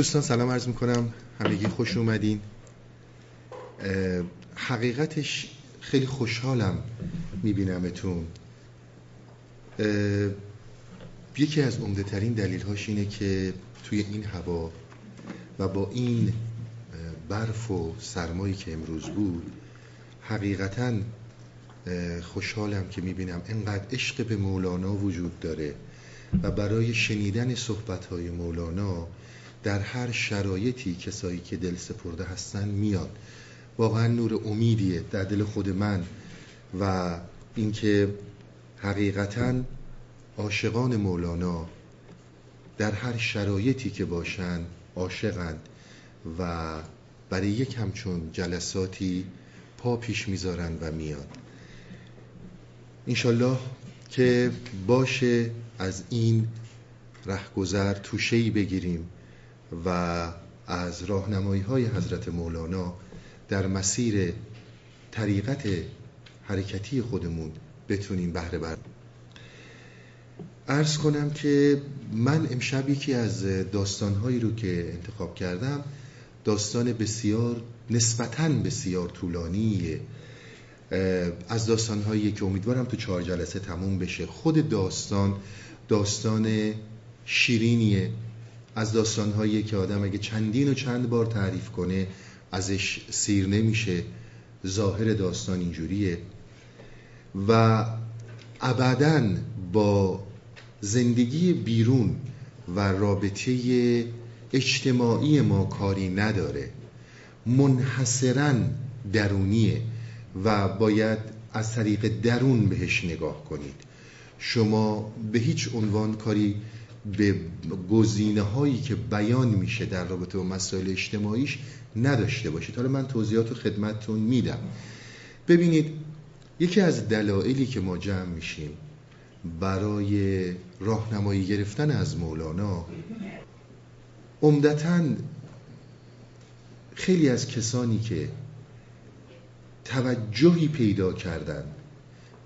دوستان سلام عرض می‌کنم. همگی خوش اومدین. حقیقتش خیلی خوشحالم میبینمتون. یکی از عمده ترین دلیل هاش اینه که توی این هوا و با این برف و سرمایی که امروز بود حقیقتا خوشحالم که می‌بینم انقدر عشق به مولانا وجود داره و برای شنیدن صحبت های مولانا در هر شرایطی کسایی که دل سپرده هستن میاد. واقعا نور امیدیه در دل خود من و اینکه حقیقتا عاشقان مولانا در هر شرایطی که باشن عاشقند و برای یک همچون جلساتی پا پیش می‌ذارن و میاد. انشالله که باشه از این رهگذر توشهی بگیریم. و از راهنمایی های حضرت مولانا در مسیر طریقت حرکتی خودمون بتونیم بهره بر ارز کنم که من امشب یکی از داستانهایی رو که انتخاب کردم داستان بسیار نسبتاً بسیار طولانیه. از داستانهایی که امیدوارم تو چهار جلسه تموم بشه. خود داستان داستان شیرینیه. از داستانهایی که آدم اگه چندین و چند بار تعریف کنه ازش سیر نمیشه. ظاهر داستان اینجوریه. و ابدا با زندگی بیرون و رابطه اجتماعی ما کاری نداره. منحصرا درونیه و باید از طریق درون بهش نگاه کنید. شما به هیچ عنوان کاری به گزینه هایی که بیان میشه در رابطه با مسائل اجتماعیش نداشته باشید. حالا من توضیحات رو خدمتتون میدم. ببینید یکی از دلایلی که ما جمع میشیم برای راهنمایی گرفتن از مولانا عمدتا خیلی از کسانی که توجهی پیدا کردن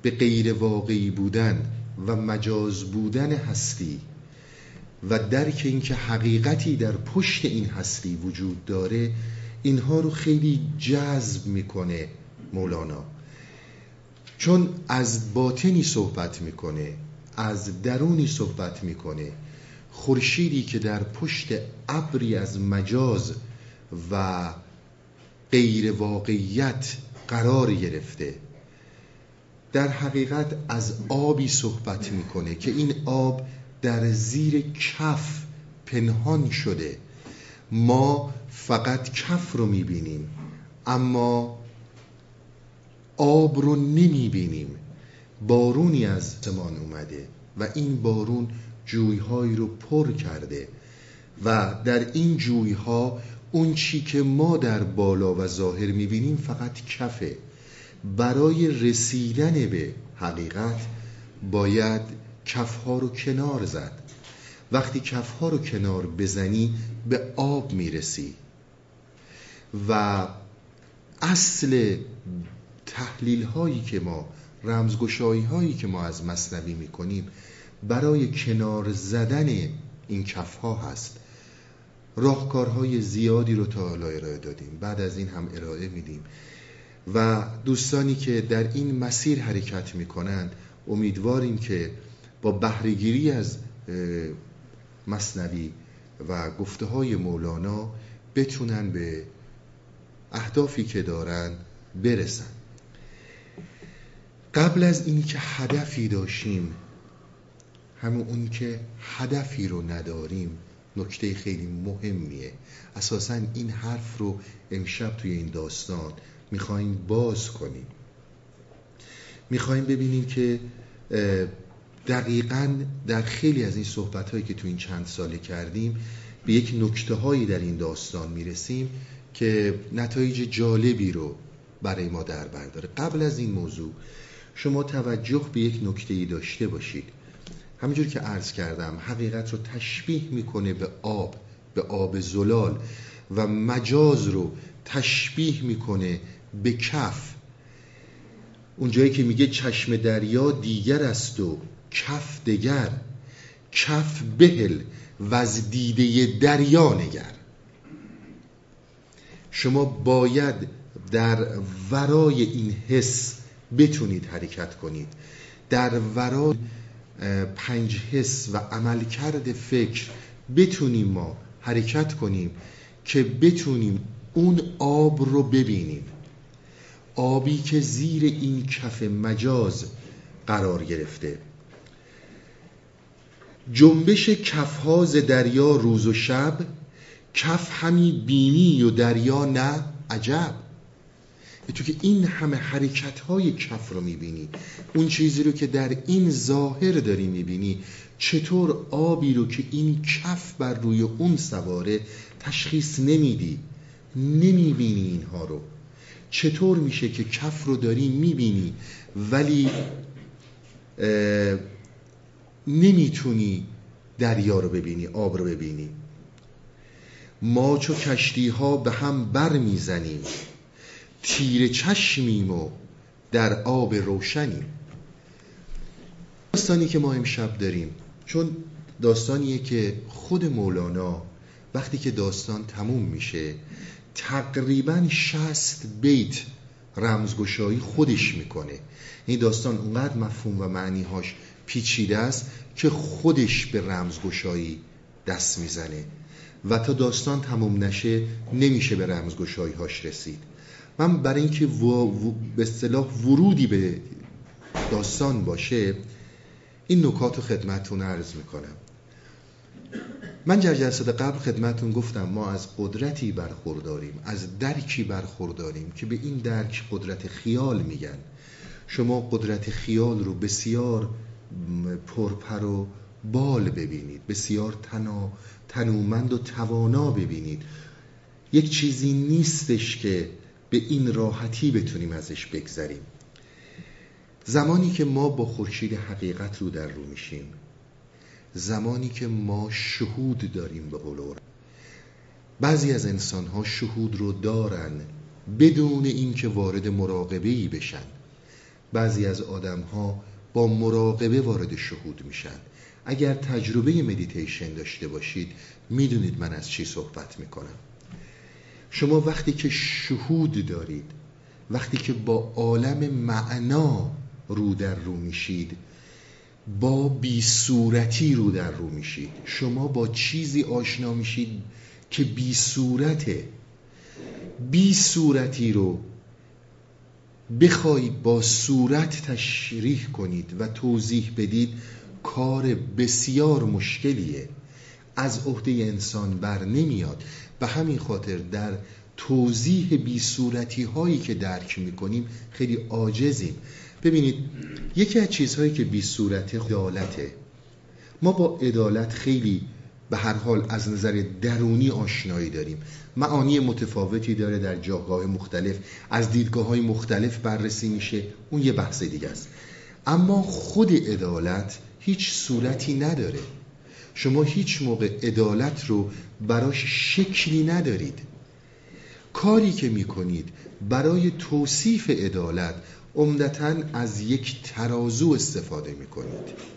به غیر واقعی بودن و مجاز بودن هستی و درک اینکه حقیقتی در پشت این هستی وجود داره اینها رو خیلی جذب می‌کنه مولانا. چون از باطنی صحبت می‌کنه از درونی صحبت می‌کنه خورشیدی که در پشت ابری از مجاز و غیر واقعیت قرار گرفته در حقیقت از آبی صحبت می‌کنه که این آب در زیر کف پنهان شده. ما فقط کف رو می‌بینیم اما آب رو نمی‌بینیم. بارونی از زمان اومده و این بارون جویهایی رو پر کرده و در این جویها اون چی که ما در بالا و ظاهر می‌بینیم فقط کفه. برای رسیدن به حقیقت باید کفها رو کنار زد. وقتی کفها رو کنار بزنی به آب می‌رسی. و اصل تحلیل هایی که ما رمزگشایی هایی که ما از مصنوی می‌کنیم برای کنار زدن این کفها هست. راهکارهای زیادی رو تا حالا ارائه دادیم. بعد از این هم ارائه میدیم. و دوستانی که در این مسیر حرکت می‌کنند امیدواریم که با بهرهگیری از مصنوی و گفته های مولانا بتونن به اهدافی که دارن برسن. قبل از اینی که هدفی داشتیم همون اون که هدفی رو نداریم نکته خیلی مهمیه. اساسا این حرف رو امشب توی این داستان می‌خوایم باز کنیم. می‌خوایم ببینیم که دقیقا در خیلی از این صحبت هایی که تو این چند ساله کردیم به یک نکته هایی در این داستان می‌رسیم که نتایج جالبی رو برای ما در برداره قبل از این موضوع شما توجه به یک نکته ای داشته باشید. همینجور که عرض کردم حقیقت رو تشبیه می‌کنه به آب به آب زلال و مجاز رو تشبیه می‌کنه به کف. اونجایی که میگه چشم دریا دیگر است و کف دگر کف بهل و از دیده دریا نگر. شما باید در ورای این حس بتونید حرکت کنید. در ورای پنج حس و عملکرد فکر بتونیم ما حرکت کنیم که بتونیم اون آب رو ببینیم. آبی که زیر این کف مجاز قرار گرفته. جنبش کفهاز دریا روز و شب کف همی بینی و دریا نه عجب. تو که این همه حرکت های کف رو می‌بینی اون چیزی رو که در این ظاهر داری می‌بینی چطور آبی رو که این کف بر روی اون سواره تشخیص نمیدی؟ نمی‌بینی اینها رو. چطور میشه که کف رو داری می‌بینی؟ ولی نمی‌تونی دریا رو ببینی آب رو ببینی. ما چو کشتی ها به هم بر می‌زنیم تیر چشمیم و در آب روشنیم. داستانی که ما امشب داریم چون داستانیه که خود مولانا وقتی که داستان تموم میشه تقریبا شست بیت رمزگشایی خودش می‌کنه. این داستان اونقدر مفهوم و معنیهاش پیچیده است که خودش به رمزگشایی دست می‌زنه. و تا داستان تموم نشه نمیشه به رمزگشایی هاش رسید. من برای اینکه به اصطلاح ورودی به داستان باشه این نکات رو خدمتتون عرض می‌کنم. من در جلسه قبل خدمتون گفتم ما از قدرتی برخورداریم از درکی برخورداریم که به این درک قدرت خیال میگن. شما قدرت خیال رو بسیار پرپر و بال ببینید. بسیار تنا تنومند و توانا ببینید. یک چیزی نیستش که به این راحتی بتونیم ازش بگذریم. زمانی که ما با خورشید حقیقت رو در رو میشیم زمانی که ما شهود داریم به قلور بعضی از انسان ها شهود رو دارن بدون اینکه وارد مراقبه ای بشن. بعضی از آدم ها با مراقبه وارد شهود میشن. اگر تجربه مدیتیشن داشته باشید می‌دونید من از چی صحبت می‌کنم. شما وقتی که شهود دارید وقتی که با عالم معنا رو در رو میشید با بی صورتی رو در رو میشید شما با چیزی آشنا میشید که بی صورته بی صورتی رو بخواهید با صورت تشریح کنید و توضیح بدید کار بسیار مشکلیه. از عهده انسان بر نمیاد. به همین خاطر در توضیح بی صورتی هایی که درک می‌کنیم خیلی عاجزیم. ببینید یکی از چیزهایی که بی صورت عدالته. ما با عدالت خیلی به هر حال از نظر درونی آشنایی داریم. معانی متفاوتی داره در جاگاه مختلف. از دیدگاه های مختلف بررسی میشه. اون یه بحث دیگه است. اما خود عدالت هیچ صورتی نداره. شما هیچ موقع عدالت رو براش شکلی ندارید. کاری که می‌کنید برای توصیف عدالت عمدتا از یک ترازو استفاده می‌کنید.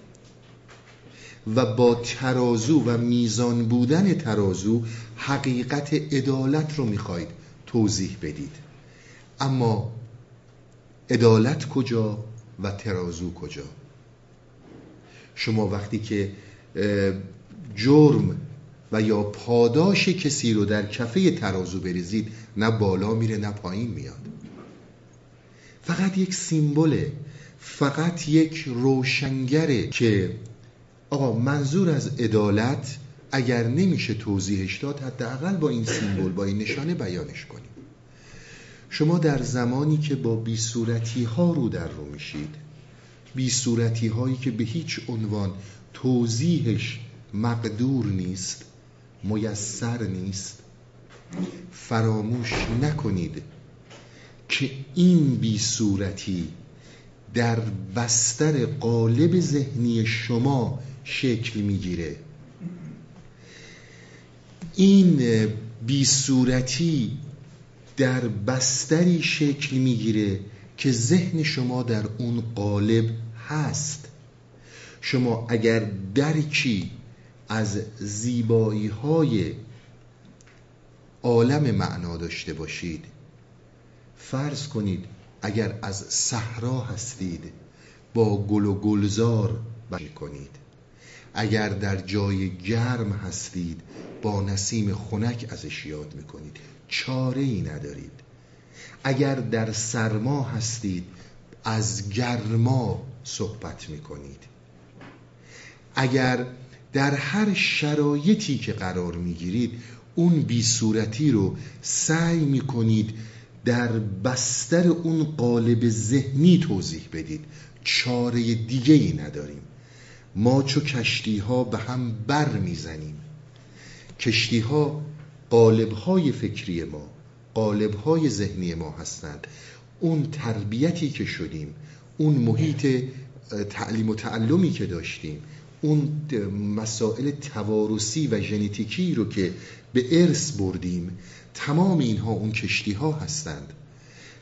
و با ترازو و میزان بودن ترازو حقیقت عدالت رو می‌خواید توضیح بدید. اما عدالت کجا و ترازو کجا؟ شما وقتی که جرم و یا پاداش کسی رو در کفه ترازو بریزید نه بالا میره نه پایین میاد. فقط یک سیمبله فقط یک روشنگره که آقا منظور از عدالت اگر نمیشه توضیحش داد حداقل با این سیمبل با این نشانه بیانش کنیم. شما در زمانی که با بی صورتی ها رو در رو میشید بی صورتی هایی که به هیچ عنوان توضیحش مقدور نیست میسر نیست فراموش نکنید که این بی صورتی در بستر قالب ذهنی شما شکل می‌گیره. این بی صورتی در بستری شکل می‌گیره که ذهن شما در اون قالب هست. شما اگر درکی از زیبایی های عالم معنا داشته باشید فرض کنید اگر از صحرا هستید با گل و گلزار بشی کنید. اگر در جای گرم هستید با نسیم خنک ازش یاد می‌کنید. چاره ای ندارید. اگر در سرما هستید از گرما صحبت می‌کنید. اگر در هر شرایطی که قرار می‌گیرید اون بی صورتی رو سعی می‌کنید در بستر اون قالب ذهنی توضیح بدید. چاره دیگه ای نداریم. ما چو کشتی ها به هم بر می‌زنیم. کشتی ها قالب های فکری ما قالب های ذهنی ما هستند. اون تربیتی که شدیم اون محیط تعلیم و تعلمی که داشتیم اون مسائل توارثی و ژنتیکی رو که به ارث بردیم تمام اینها اون کشتی ها هستند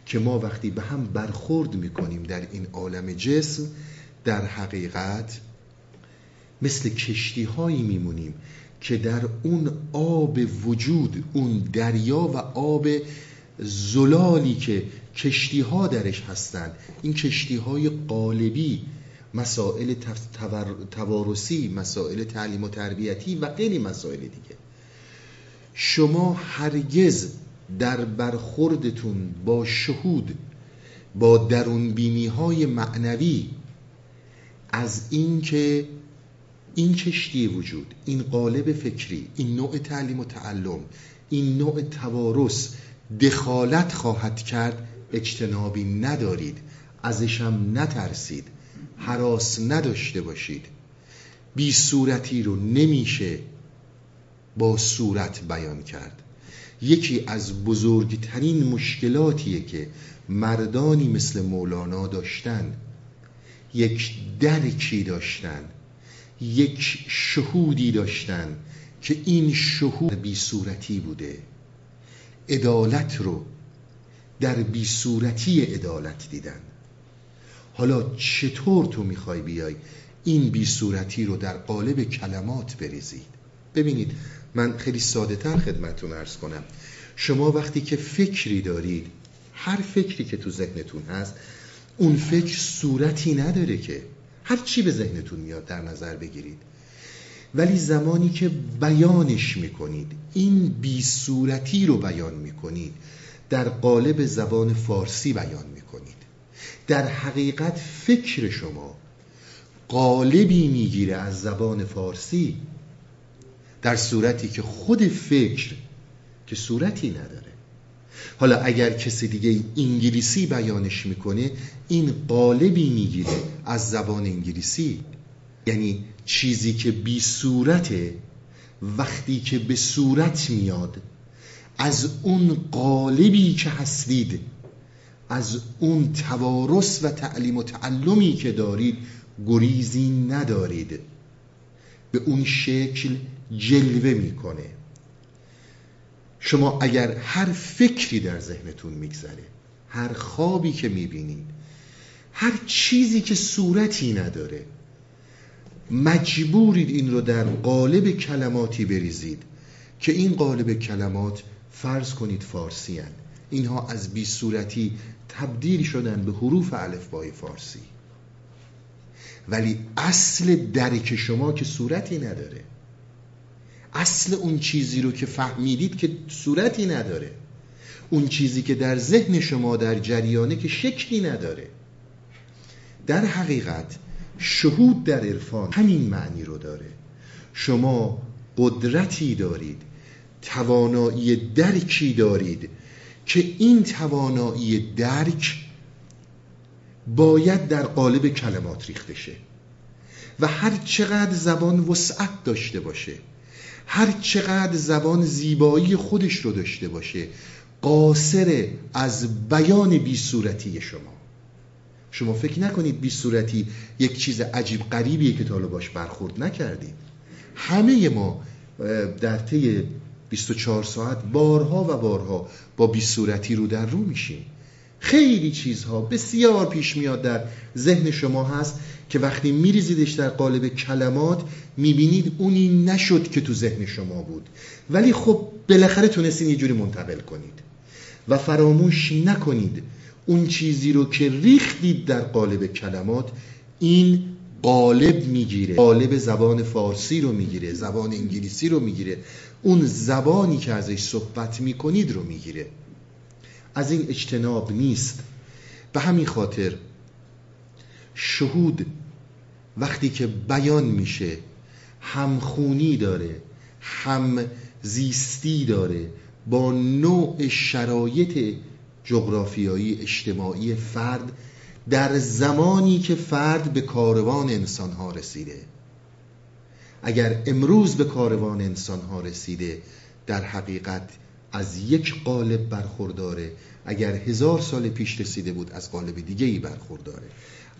که ما وقتی به هم برخورد می‌کنیم در این عالم جسم در حقیقت مثل کشتی هایی میمونیم که در اون آب وجود اون دریا و آب زلالی که کشتی ها درش هستند این کشتی های قالبی مسائل توارثی مسائل تعلیم و تربیتی و غیری مسائل دیگه. شما هرگز در برخوردتون با شهود با درون بینی های معنوی از اینکه این کشتی وجود این قالب فکری این نوع تعلیم و تعلم این نوع توارث دخالت خواهد کرد اجتنابی ندارید ازشم نترسید حراس نداشته باشید. بی صورتی رو نمیشه با صورت بیان کرد. یکی از بزرگترین مشکلاتیه که مردانی مثل مولانا داشتن یک درکی داشتن. یک شهودی داشتن که این شهود بی صورتی بوده. عدالت رو در بی صورتی عدالت دیدن. حالا چطور تو می‌خوای بیای این بی صورتی رو در قالب کلمات بریزید؟ ببینید من خیلی ساده تر خدمتون ارز کنم. شما وقتی که فکری دارید هر فکری که تو ذهنتون هست اون فکر صورتی نداره که هر چی به ذهنتون میاد در نظر بگیرید. ولی زمانی که بیانش می‌کنید این بی صورتی رو بیان می‌کنید در قالب زبان فارسی بیان می‌کنید. در حقیقت فکر شما قالبی می‌گیره از زبان فارسی در صورتی که خود فکر که صورتی نداره. حالا اگر کسی دیگه انگلیسی بیانش می‌کنه این قالبی می‌گیره از زبان انگلیسی. یعنی چیزی که بی صورته وقتی که به صورت میاد از اون قالبی که هستید از اون توارث و تعلیم و تعلمی که دارید گریزی ندارید. به اون شکل جلوه می‌کنه. شما اگر هر فکری در ذهنتون میگذره هر خوابی که می‌بینید هر چیزی که صورتی نداره مجبورید این رو در قالب کلماتی بریزید که این قالب کلمات فرض کنید فارسی هن. اینها از بی صورتی تبدیل شدن به حروف الفبای فارسی ولی اصل درک شما که صورتی نداره اصل اون چیزی رو که فهمیدید که صورتی نداره. اون چیزی که در ذهن شما در جریانه که شکلی نداره. در حقیقت شهود در عرفان همین معنی رو داره. شما قدرتی دارید توانایی درکی دارید که این توانایی درک باید در قالب کلمات ریخته شه و هر چقدر زبان وسعت داشته باشه. هر چقدر زبان زیبایی خودش رو داشته باشه قاصر از بیان بی صورتی شما. شما فکر نکنید بی صورتی یک چیز عجیب قریبیه که تا باش برخورد نکردید همه ما در طی 24 ساعت بارها و بارها با بی صورتی رو در رو میشیم. خیلی چیزها بسیار پیش میاد در ذهن شما هست که وقتی میریزیدش در قالب کلمات می‌بینید اونی نشد که تو ذهن شما بود. ولی خب بالاخره تونستین یه جوری منتقل کنید و فراموش نکنید اون چیزی رو که ریختید در قالب کلمات این قالب می‌گیره. قالب زبان فارسی رو می‌گیره زبان انگلیسی رو می‌گیره. اون زبانی که ازش صحبت می‌کنید رو می‌گیره. از این اجتناب نیست. به همین خاطر شهود وقتی که بیان میشه همخونی داره هم زیستی داره با نوع شرایط جغرافیایی اجتماعی فرد در زمانی که فرد به کاروان انسان ها رسیده. اگر امروز به کاروان انسان ها رسیده در حقیقت از یک قالب برخورداره اگر هزار سال پیش رسیده بود از قالب دیگه ای برخورداره.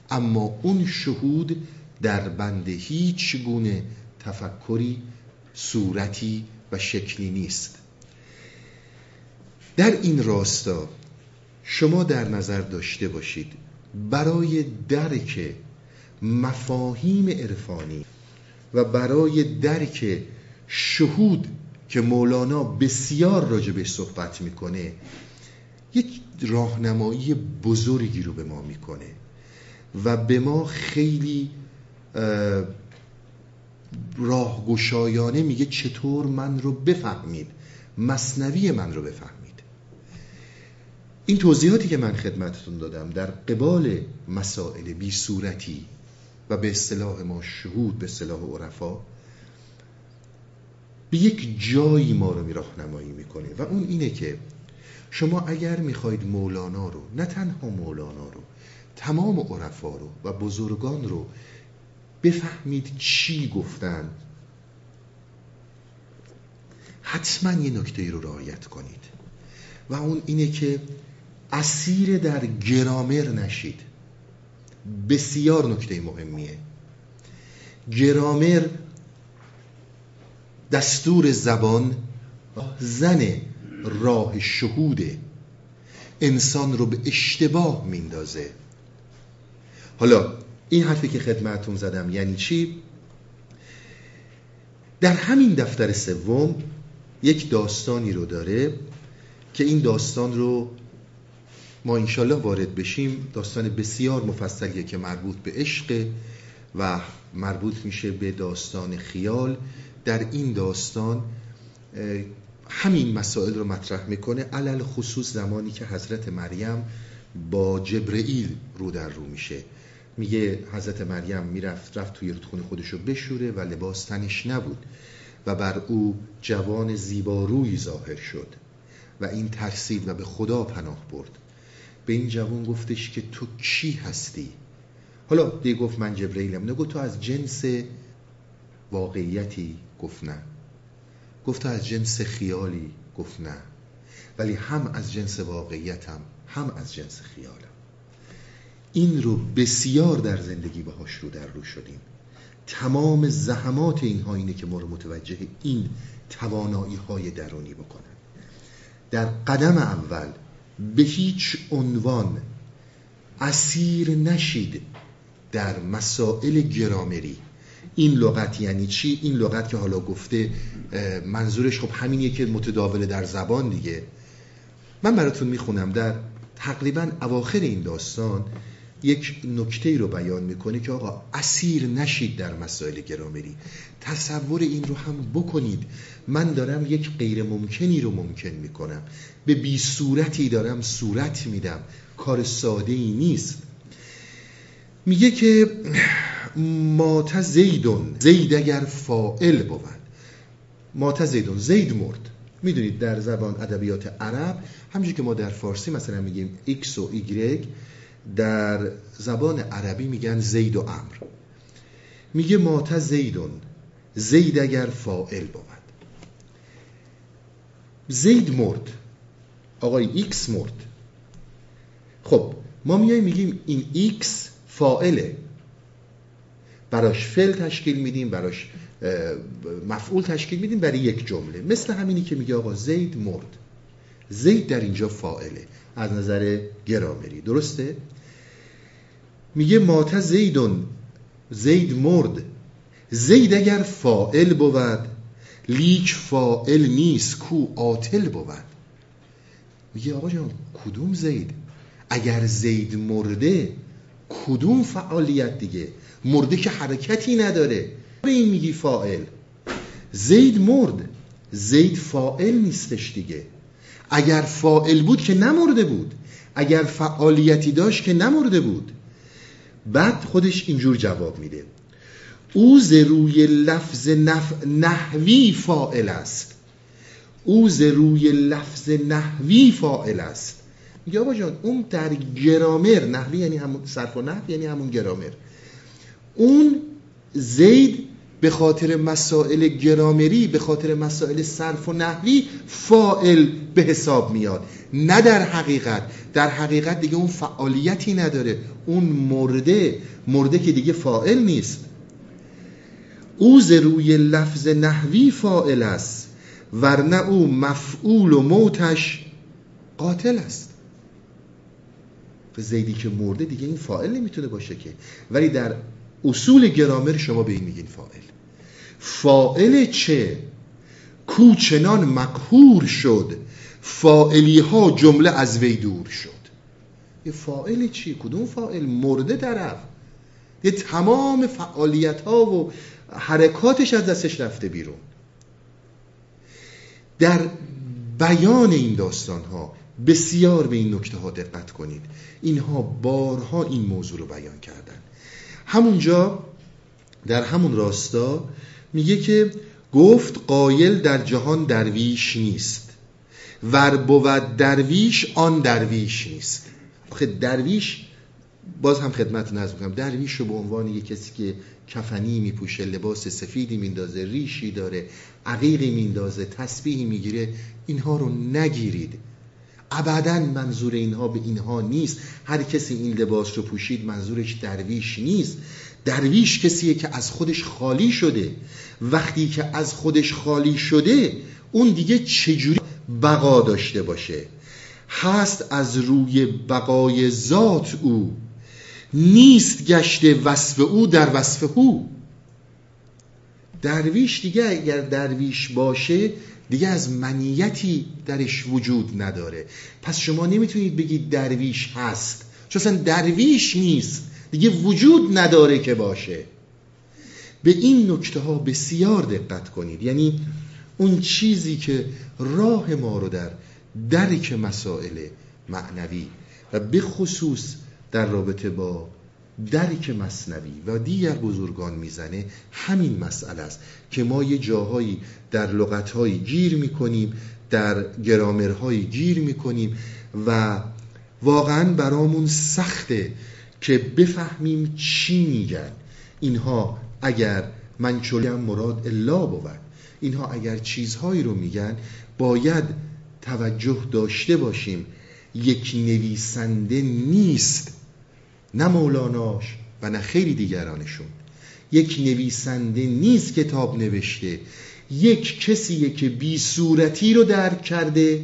اما اون شهود در بند هیچ گونه تفکری صورتی و شکلی نیست. در این راستا شما در نظر داشته باشید برای درک مفاهیم عرفانی و برای درک شهود که مولانا بسیار راجبش صحبت می‌کنه یک راهنمایی بزرگی رو به ما می‌کنه و به ما خیلی راهگشایانه میگه چطور من رو بفهمید مصنوی من رو بفهمید. این توضیحاتی که من خدمتتون دادم در قبال مسائل بی صورتی و به اصطلاح ما شهود به اصطلاح عرفا به یک جایی ما رو می راهنمایی می‌کنه. و اون اینه که شما اگر می‌خواید مولانا رو نه تنها مولانا رو تمام عرفا رو و بزرگان رو بفهمید چی گفتن حتما یه نکته رو رعایت کنید. و اون اینه که اسیر در گرامر نشید. بسیار نکته مهمیه. گرامر دستور زبان زن راه شهود. انسان رو به اشتباه میندازه. حالا این حرفی که خدمتون زدم یعنی چی؟ در همین دفتر سوم یک داستانی رو داره که این داستان رو ما انشالله وارد بشیم. داستان بسیار مفصلیه که مربوط به عشق و مربوط میشه به داستان خیال. در این داستان همین مسائل رو مطرح می‌کنه علل خصوص زمانی که حضرت مریم با جبرئیل رو در رو میشه. میگه حضرت مریم می‌رفت رفت توی رودخونه خودش رو بشوره و لباس تنش نبود و بر او جوان زیباروی ظاهر شد و این ترسید و به خدا پناه برد. به این جوان گفتش که تو کی هستی؟ حالا دیگه گفت من جبرئیلم. نگو تو از جنس واقعیتی گفت نه. گفت از جنس خیالی گفت نه. ولی هم از جنس واقعیتم هم از جنس خیالم. این رو بسیار در زندگی باهاش رو در رو شدیم. تمام زحمات اینها اینه که ما رو متوجه این توانایی های درونی بکنن. در قدم اول به هیچ عنوان اسیر نشید در مسائل گرامری. این لغت یعنی چی؟ این لغت که حالا گفته منظورش خب همینیه که متداول در زبان دیگه. من براتون می‌خونم در تقریبا اواخر این داستان یک نکته رو بیان می‌کنه که آقا اسیر نشید در مسائل گرامری. تصور این رو هم بکنید. من دارم یک غیر ممکنی رو ممکن می‌کنم. به بی صورتی دارم صورت میدم. کار ساده ای نیست. میگه که مات زیدون زید اگر فائل بود. مات زیدون زید مرد. می‌دونید در زبان ادبیات عرب همونجوری که ما در فارسی مثلا میگیم X و Y در زبان عربی میگن زید و عمرو میگه مات زیدٌ زید اگر فاعل بود. زید مرد آقای ایکس مرد. خب ما میایم میگیم این ایکس فاعله براش فعل تشکیل میدیم براش مفعول تشکیل میدیم برای یک جمله. مثل همینی که میگه آقا زید مرد. زید در اینجا فائله از نظر گرامری. درسته؟ میگه مات زیدون. زید مرد. زید اگر فائل بود لیک فائل نیست کو آتل بود. میگه آقا جان کدوم زید؟ اگر زید مرده کدوم فعالیت دیگه؟ مرده که حرکتی نداره. به این میگی فائل زید مرد. زید فائل نیستش دیگه. اگر فائل بود که نمرده بود. اگر فعالیتی داشت که نمرده بود. بعد خودش اینجور جواب میده. او ز روی لفظ نف... نحوی فائل است. او ز روی لفظ نحوی فائل است. میگه آبا جان اون در گرامر نحوی یعنی همون صرف و نحو یعنی همون گرامر. اون زید به خاطر مسائل گرامری به خاطر مسائل صرف و نحوی فائل به حساب میاد. نه در حقیقت. در حقیقت دیگه اون فعالیتی نداره. اون مرده مرده که دیگه فائل نیست. او ز روی لفظ نحوی فائل است ورنه او مفعول و موتش قاتل است. زیدی که مرده دیگه این فائل نمی‌تونه باشه که. ولی در اصول گرامر شما به این میگین فائل فائل چه؟ کوچنان مقهور شد. فائلی ها جمله از وی دور شد. یه فائل چی؟ کدوم فائل؟ مرده طرف. یه تمام فعالیت ها و حرکاتش از دستش رفته بیرون. در بیان این داستان ها بسیار به این نکته ها دقت کنید. اینها بارها این موضوع رو بیان کردن. همونجا در همون راستا میگه که گفت قایل در جهان درویش نیست. ور بود درویش آن درویش نیست. آخه درویش باز هم خدمت نظر کنم درویش رو به عنوان یک کسی که کفنی میپوشه لباس سفیدی میندازه ریشی داره عقیقی میندازه تسبیحی می‌گیره اینها رو نگیرید. ابدا منظور اینها به اینها نیست. هر کسی این لباس رو پوشید منظورش درویش نیست. درویش کسیه که از خودش خالی شده. وقتی که از خودش خالی شده اون دیگه چجوری بقا داشته باشه؟ هست از روی بقای ذات او. نیست گشته وصف او در وصف او درویش دیگه اگر درویش باشه دیگه از منیتی درش وجود نداره. پس شما نمی‌تونید بگید درویش هست. چون اصلا درویش نیست. دیگه وجود نداره که باشه. به این نکته ها بسیار دقت کنید. یعنی اون چیزی که راه ما رو در درک مسائل معنوی و به خصوص در رابطه با درک مصنوی و دیگر بزرگان می‌زنه همین مسئله است که ما یه جاهایی در لغتهایی گیر می‌کنیم در گرامرهایی گیر می‌کنیم و واقعا برامون سخته که بفهمیم چی میگن. اینها اگر من چلیم مراد الا بود. اینها اگر چیزهایی رو میگن باید توجه داشته باشیم. یک نویسنده نیست نه مولاناش و نه خیلی دیگرانشون. یک نویسنده نیست کتاب نوشته یک کسیه که بی صورتی رو درک کرده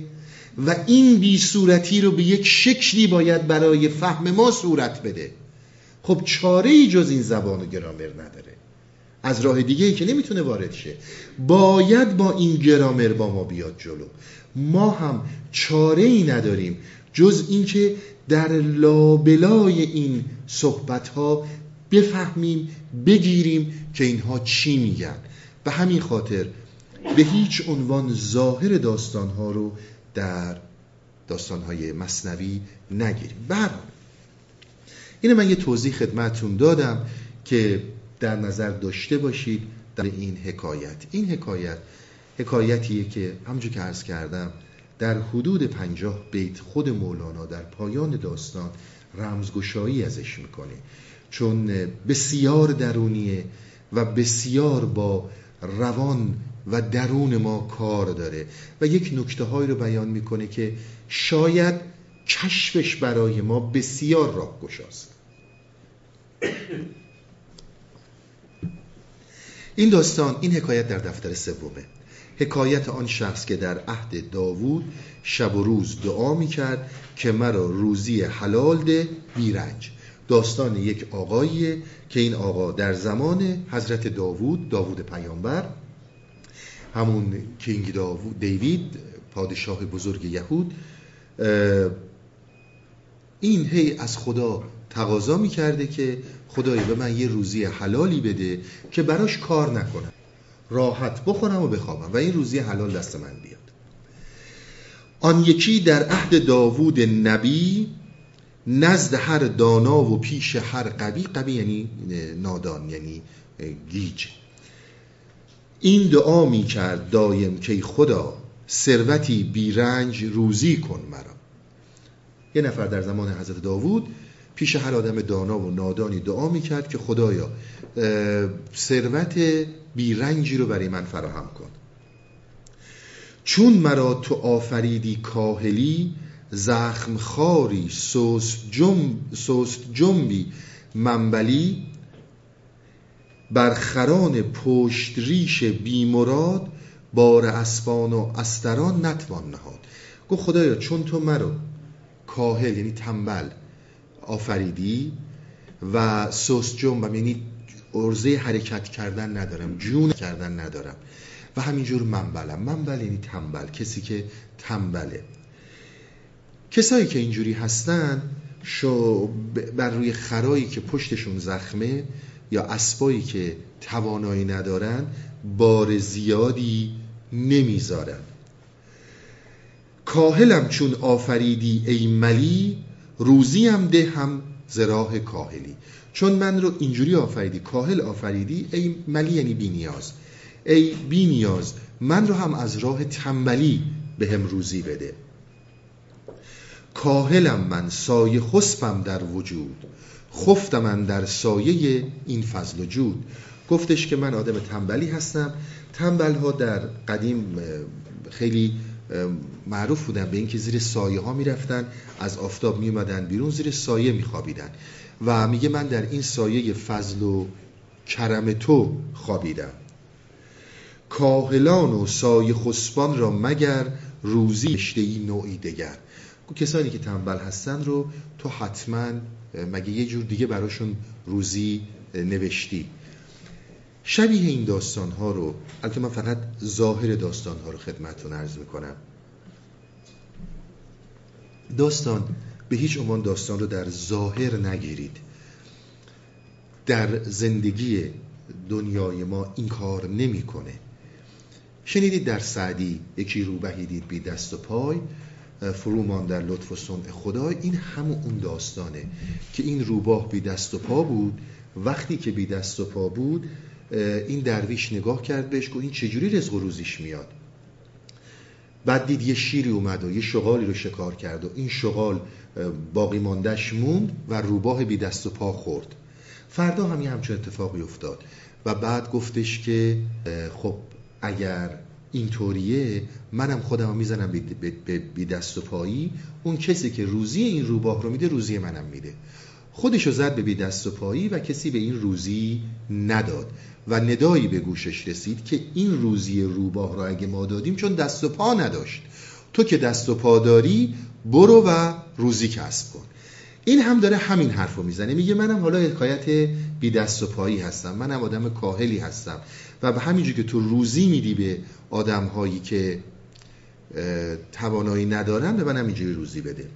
و این بی صورتی رو به یک شکلی باید برای فهم ما صورت بده. خب چاره ای جز این زبان و گرامر نداره. از راه دیگه ای که نمی‌تونه وارد شه. باید با این گرامر با ما بیاد جلو. ما هم چاره ای نداریم جز اینکه در لابلای این صحبت ها بفهمیم بگیریم که اینها چی میگن. به همین خاطر به هیچ عنوان ظاهر داستان ها رو در داستان های مصنوی نگیریم. برحال اینو من یه توضیح خدمتون دادم که در نظر داشته باشید در این حکایت. این حکایت حکایتیه که همونجور که عرض کردم در حدود پنجاه بیت خود مولانا در پایان داستان رمزگشایی ازش می‌کنه. چون بسیار درونیه و بسیار با روان و درون ما کار داره و یک نکته های رو بیان می‌کنه که شاید کشفش برای ما بسیار راه گشاست این داستان این حکایت در دفتر سومه. حکایت آن شخص که در عهد داوود شب و روز دعا می کرد که مرا روزی حلال ده بیرنج. داستان یک آقاییه که این آقا در زمان حضرت داوود داوود پیامبر همون کینگ داوود دیوید پادشاه بزرگ یهود این هی از خدا تقاضا می‌کرده که خدایا به من یه روزی حلالی بده که براش کار نکنم. راحت بخورم و بخوابم. و این روزی حلال دست من بیاد. آن یکی در عهد داوود نبی نزد هر دانا و پیش هر قوی قوی یعنی نادان یعنی گیج. این دعا می کرد دایم که خدا ثروتی بیرنج روزی کن مرا. یه نفر در زمان حضرت داوود پیش هر آدم دانا و نادانی دعا می کرد که خدایا ثروت بیرنجی رو برای من فراهم کن. چون مرا تو آفریدی کاهلی زخم خاری سوست, جنب سوست جنبی منبلی بر خران پشت ریش بیمراد بار اسبان و استران نتوان نهاد. گفت خدایا چون تو مرا کاهل یعنی تنبل آفریدی و سوست جنبم یعنی ارزه حرکت کردن ندارم جون کردن ندارم. و همینجور منبلم. منبل یعنی تنبل کسی که تنبله. کسایی که اینجوری هستن شو بر روی خرایی که پشتشون زخمه یا اسبایی که توانایی ندارن بار زیادی نمی‌ذارن. کاهلم چون آفریدی ای ملی روزیم ده هم زراح کاهلی. چون من رو اینجوری آفریدی کاهل آفریدی ای ملی یعنی بی نیاز. ای بی نیاز من رو هم از راه تنبلی به هم روزی بده. کاهلم من سایه خسبم در وجود. خفتم من در سایه این فضل و جود. گفتش که من آدم تنبلی هستم. تنبل ها در قدیم خیلی معروف بودن به اینکه زیر سایه ها می‌رفتن از آفتاب میومدن بیرون زیر سایه میخوابیدن. و میگه من در این سایه فضل و کرم تو خوابیدم. کاهلان و سایه خسبان را مگر روزی اشتهی نوعی دگر؟ کسانی که تنبل هستن رو تو حتما مگه یه جور دیگه براشون روزی نوشتی؟ شبیه این داستان ها رو البته من فقط ظاهر داستان ها رو خدمتتون عرض می‌کنم. داستان به هیچ عنوان داستان رو در ظاهر نگیرید. در زندگی دنیای ما این کار نمی‌کنه. شنیدید در سعدی یکی روبهی دید بی دست و پای فرومان در لطف و صنع خدا. این همون اون داستانه که این روباه بی دست و پا بود. وقتی که بی دست و پا بود این درویش نگاه کرد بهش گفت این چجوری رزق و روزیش میاد؟ بعد دید یه شیری اومد و یه شغالی رو شکار کرد و این شغال باقی ماندش موند و روباه بی دست و پا خورد. فردا هم یه همچون اتفاقی افتاد و بعد گفتش که خب اگر اینطوریه منم خودم می‌زنم بی دست و پایی اون کسی که روزی این روباه رو میده روزی منم میده. خودشو زد به بی دست و پایی و کسی به این روزی نداد و ندایی به گوشش رسید که این روزی روباه رو اگه ما دادیم چون دست و پا نداشت. تو که دست و پا داری برو و روزی کسب کن. این هم داره همین حرف رو می‌زنه. میگه منم حالا حکایت بی دست و پایی هستم. منم آدم کاهلی هستم. و به همینجور که تو روزی میدی به آدم هایی که توانایی ندارن به منم اینجوری روزی بده.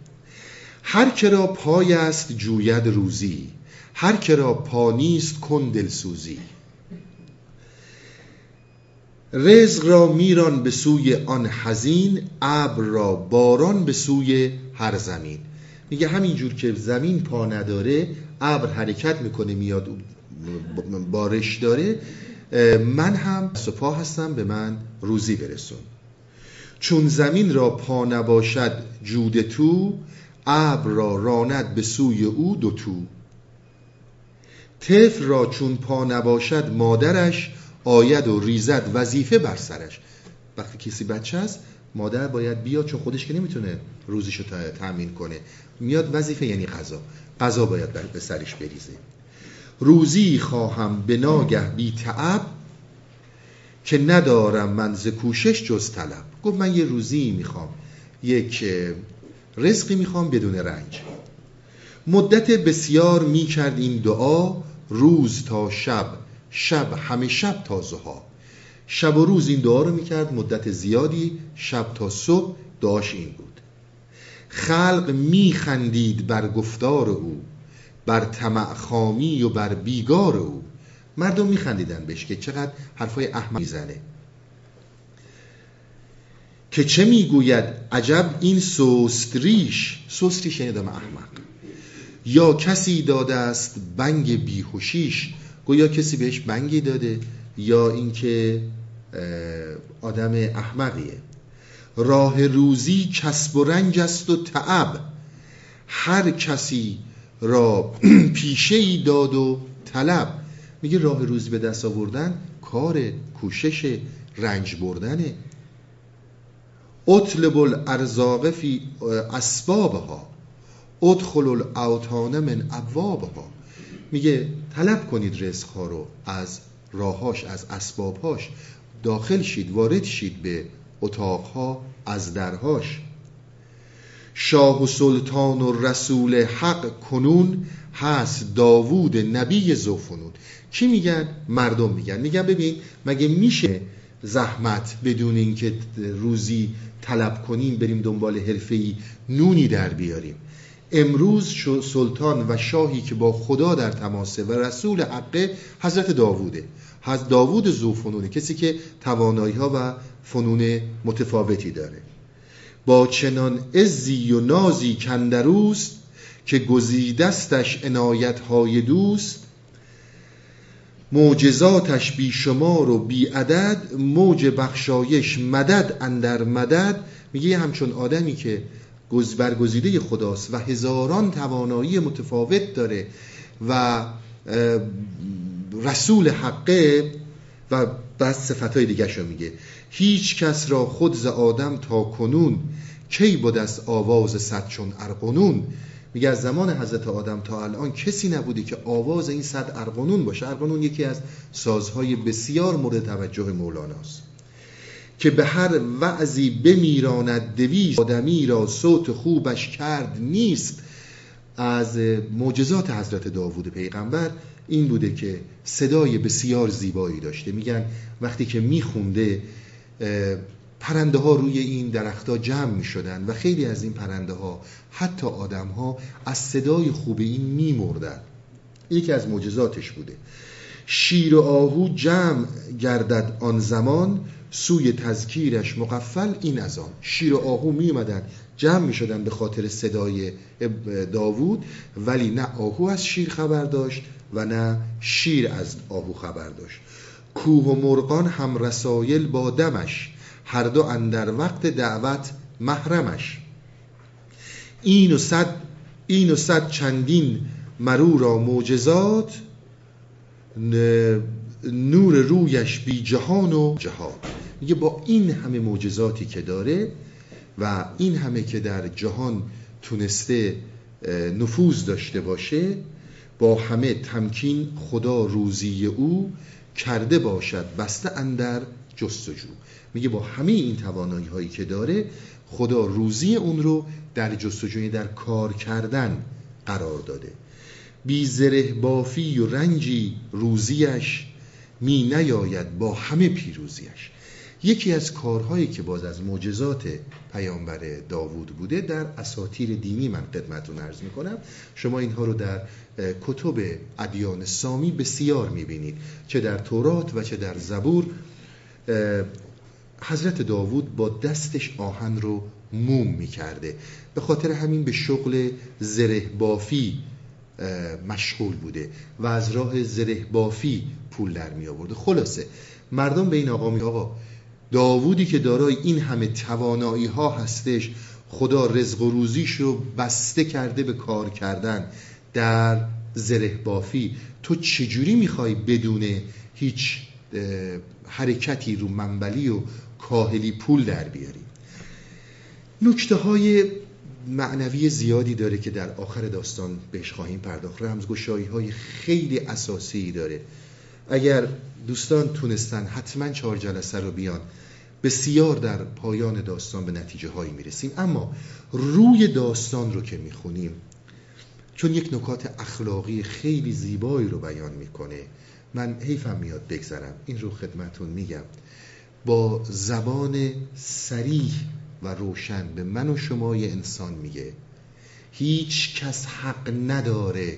هر کرا پای است جوید روزی. هر کرا پا نیست کن دلسوزی. رزق را میران به سوی آن حزین ابر را باران به سوی هر زمین. میگه همینجور که زمین پا نداره ابر حرکت می‌کنه میاد بارش داره من هم سپا هستم به من روزی برسون. چون زمین را پا نباشد جود تو ابر را راند به سوی او دو تو. طفل را چون پا نباشد مادرش آید و ریزد وظیفه بر سرش. وقتی کسی بچه است مادر باید بیاد چون خودش که نمی‌تونه روزیشو تأمین کنه. میاد وظیفه یعنی غذا. غذا باید به سرش بریزه. روزی خواهم به ناگه بی تعب که ندارم من ز کوشش جز طلب. گفت من یه روزی می‌خوام. یک رزقی می‌خوام بدون رنج. مدت بسیار می‌کرد این دعا روز تا شب. شب همه شب تا زها شب و روز این دعا رو می‌کرد مدت زیادی شب تا صبح دعاش این بود. خلق میخندید بر گفتار او بر طمع خامی و بر بیگار او. مردم میخندیدن بهش که چقدر حرفای احمد می‌زنه. که چه می‌گوید؟ عجب این سوست ریش. سوست ریش یعنی احمق. یا کسی داده است بنگ بیهوشیش گویا کسی بهش بنگی داده یا اینکه آدم احمقیه. راه روزی کسب و رنج است و تعب. هر کسی را پیشه ای داد و طلب. میگه راه روزی به دست آوردن کار کوشش رنج بردنه. اطلب الارزاق فی اسبابها. ادخل الاوتان من ابوابها. میگه طلب کنید رزق ها رو از راهاش از اسبابهاش. داخل شید وارد شید به اتاقها از درهاش. شاه و سلطان و رسول حق کنون هست داوود نبی زوفنون کی میگن؟ مردم میگن. میگن ببین مگه میشه زحمت بدون اینکه روزی طلب کنیم بریم دنبال حرفه‌ای نونی در بیاریم؟ امروز سلطان و شاهی که با خدا در تماسه و رسول حقه حضرت داووده. حضرت داوود زوفنونه کسی که توانایی ها و فنون متفاوتی داره. با چنان ازی و نازی کندروست که گزیدستش عنایت های دوست معجزاتش بی شمار و بی عدد موج بخشایش مدد اندر مدد. میگه همچون آدمی که برگزیده خداست و هزاران توانایی متفاوت داره و رسول حقه و بعد صفت های دیگه میگه. هیچ کس را خود ز آدم تا کنون کی بود از آواز صد چون ارقنون میگه از زمان حضرت آدم تا الان کسی نبوده که آواز این صد ارقنون باشه. ارقنون یکی از سازهای بسیار مورد توجه مولاناست که به هر وعظی بمیراند دویست آدمی را صوت خوبش کرد نیست. از معجزات حضرت داوود پیغمبر این بوده که صدای بسیار زیبایی داشته. میگن وقتی که میخونده پرنده ها روی این درختها جمع می شدن و خیلی از این پرنده ها حتی آدم ها از صدای خوب این می مردن یکی از معجزاتش بوده. شیر و آهو جمع گردد آن زمان سوی تذکیرش مقفل این از آن. شیر و آهو می اومدن جمع می شدن به خاطر صدای داوود ولی نه آهو از شیر خبر داشت و نه شیر از آهو خبر داشت. کوه و مرغان هم رسایل با دمش هر دو اندر وقت دعوت محرمش. این و صد این و صد چندین مرو را معجزات نور رویش بی جهان و جهاد میگه با این همه معجزاتی که داره و این همه که در جهان تونسته نفوذ داشته باشه با همه تمکین خدا روزی او کرده باشد بسته اندر جستجو. میگه با همه این توانایی هایی که داره خدا روزی اون رو در جستجوی در کار کردن قرار داده. بی زره بافی و رنجی روزیش می نیاید با همه پیروزیش. یکی از کارهایی که باز از معجزات پیامبر داوود بوده در اساتیر دینی من خدمتتون عرض می‌کنم. شما اینها رو در کتب ادیان سامی بسیار می‌بینید. چه در تورات و چه در زبور. حضرت داوود با دستش آهن رو موم می‌کرده. به خاطر همین به شغل زره بافی مشغول بوده و از راه زره بافی پول در می آورده. خلاصه مردم به این آقا می آقا داوودی که دارای این همه توانایی ها هستش خدا رزق و روزیش رو بسته کرده به کار کردن در زره بافی. تو چجوری می‌خوای بدون هیچ حرکتی رو منبلی و کاهلی پول در بیاری؟ نکته های معنوی زیادی داره که در آخر داستان بهش خواهیم پرداخت. رمزگشایی های خیلی اساسی داره. اگر دوستان تونستن حتما چهار جلسه رو بیان بسیار در پایان داستان به نتیجه هایی می‌رسیم. اما روی داستان رو که می‌خونیم چون یک نکات اخلاقی خیلی زیبایی رو بیان می‌کنه من حیفم میاد بگذرم. این رو خدمتون میگم. با زبان سریح و روشن به من و شمای انسان میگه. هیچ کس حق نداره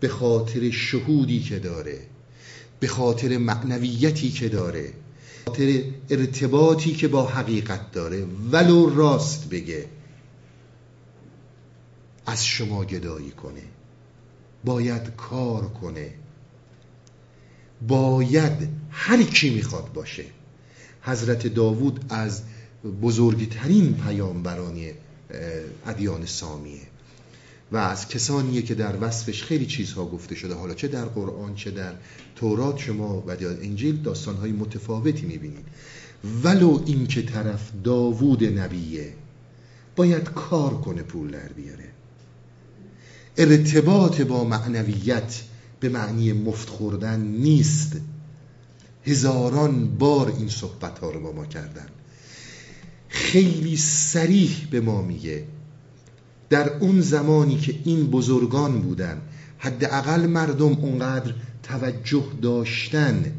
به خاطر شهودی که داره به خاطر معنویتی که داره خاطر ارتباطی که با حقیقت داره. ولو راست بگه. از شما گدایی کنه. باید کار کنه. باید هر کی می‌خواد باشه. حضرت داوود از بزرگترین پیامبران ادیان سامیه. و از کسانیه که در وصفش خیلی چیزها گفته شده. حالا چه در قرآن چه در تورات شما و در انجیل داستانهای متفاوتی می‌بینید. ولو این که طرف داوود نبیه باید کار کنه پول در بیاره. ارتباط با معنویت به معنی مفت خوردن نیست. هزاران بار این صحبت ها رو با ما کردن. خیلی سریح به ما میگه. در اون زمانی که این بزرگان بودن حداقل مردم اونقدر توجه داشتن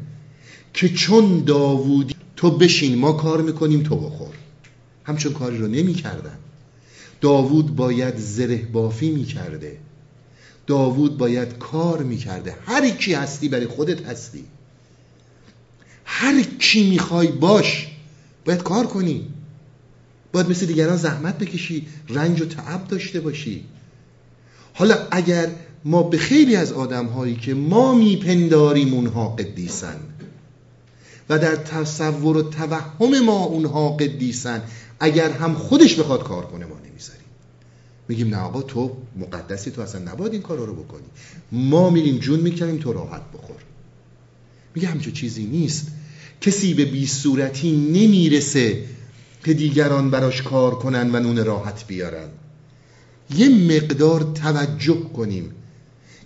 که چون داوودی تو بشین ما کار می‌کنیم تو بخور. همچون کاری رو نمی‌کردن. داوود باید زره بافی می‌کرده. داوود باید کار می‌کرده. هر کی هستی برای خودت هستی. هر کی می‌خوای باش باید کار کنی. باید مثل دیگران زحمت بکشی رنج و تعب داشته باشی. حالا اگر ما به خیلی از آدم هایی که ما میپنداریم اونها قدیسن و در تصور و توهم ما اونها قدیسن اگر هم خودش بخواد کار کنه ما نمی‌ذاریم. میگیم نه آقا تو مقدسی تو اصلا نباید این کار رو بکنی. ما میریم جون می‌کنیم تو راحت بخور. میگه همچه چیزی نیست. کسی به بی صورتی نمی‌رسه که دیگران براش کار کنن و نون راحت بیارن. یه مقدار توجه کنیم.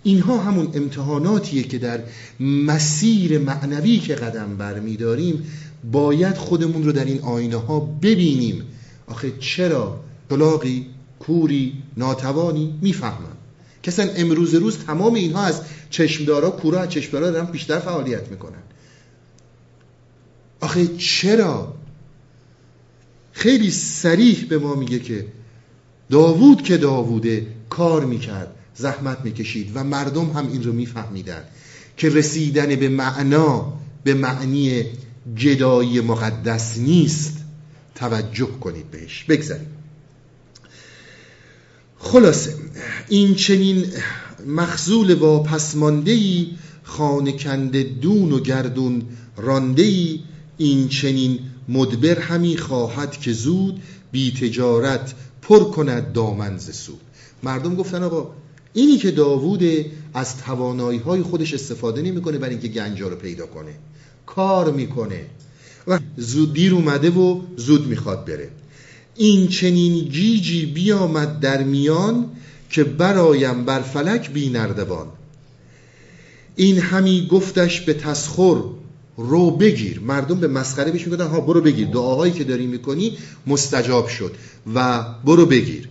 اینها همون امتحاناتیه که در مسیر معنوی که قدم برمیداریم باید خودمون رو در این آینه ها ببینیم. آخه چرا طلاقی کوری ناتوانی می‌فهمم کسان امروز روز تمام اینها از چشمدارا کورا از چشمدارا دارن بیشتر فعالیت می‌کنن. آخه چرا خیلی سریح به ما میگه که داوود که داووده کار می‌کرد زحمت می‌کشید و مردم هم این رو میفهمیدن که رسیدن به معنا به معنی جدایی مقدس نیست. توجه کنید بهش بگذاریم. خلاصه این چنین مخزول و خانه دون و گردون راندهی این چنین مدبر همی خواهد که زود بی تجارت پر کند دامن ز سود. مردم گفتن آقا اینی که داوود از توانایی های خودش استفاده نمی‌کنه برای اینکه گنجا رو پیدا کنه. کار می‌کنه و زود دیر اومده و زود می‌خواد بره. این چنین جیجی بیامد در میان که برایم بر فلک بی نردبان. این همی گفتش به تسخر رو بگیر. مردم به مسخره بهش می‌گفتن ها برو بگیر. دعاهایی که داری می‌کنی مستجاب شد و برو بگیر.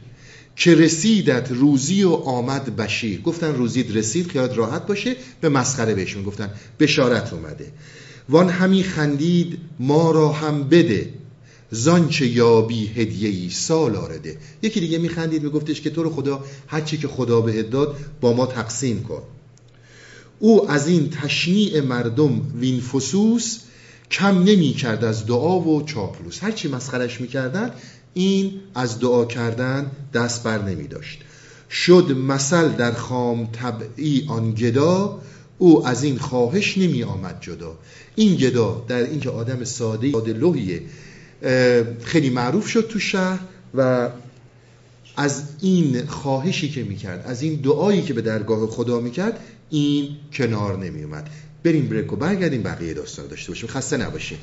که رسیدت روزی و آمد بشیر. گفتن روزید رسید خیالت راحت باشه. به مسخره بهش می‌گفتن. بشارت اومده. وان همی خندید ما را هم بده. زانچه یابی هدیهی سال آرده. یکی دیگه میخندید میگفتش که تو رو خدا هرچی که خدا بهت داد با ما تقسیم کن. او از این تشنیع مردم وین فسوس کم نمی کرد از دعا و چاپلوس. هرچی مسخرش می‌کردن این از دعا کردن دست بر نمی داشت شد مثل در خام طبعی آن گدا او از این خواهش نمی آمد جدا. این گدا در اینکه آدم ساده ساده لوحیه خیلی معروف شد تو شهر و از این خواهشی که می‌کرد از این دعایی که به درگاه خدا می‌کرد این کنار نمی اومد بریم بریک و برگردیم بقیه داستان داشته باشیم. خسته نباشیم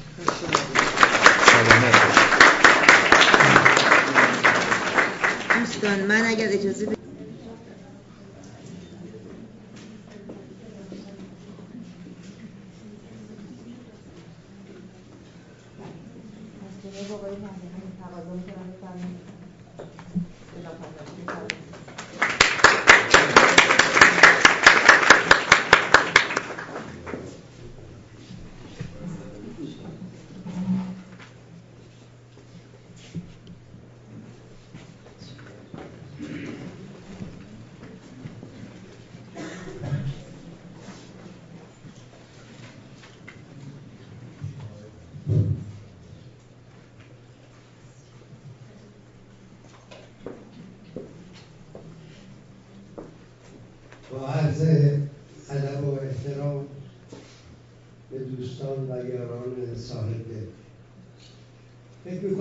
دوستان من اگر اجازه جناب آقای مهدی تقاضا می‌کنم بفرمایید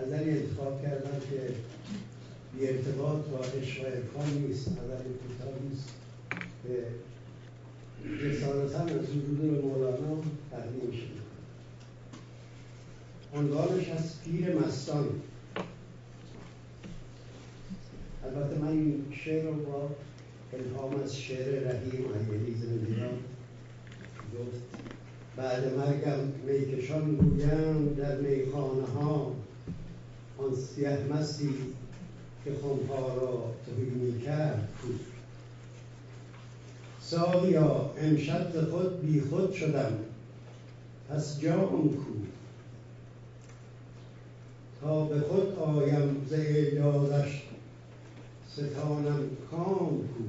غزلی انتخاب کردم که بی ارتباط با عشق و نیست غزل کوتاه نیست. که رسالتا از حضور مولانا تقدیم شده عنوانش از پیر مستان. البته من این شعر رو با الهام از شعر رهی معیلی زمدیران گفت بعد مرگم میکشان بودم در میخانه ها خمها را توی می کرد بود. ساقیا امشب خود بی خود شدم. پس جام کو. تا به خود آیم ز اعجازش ستانم کام کو.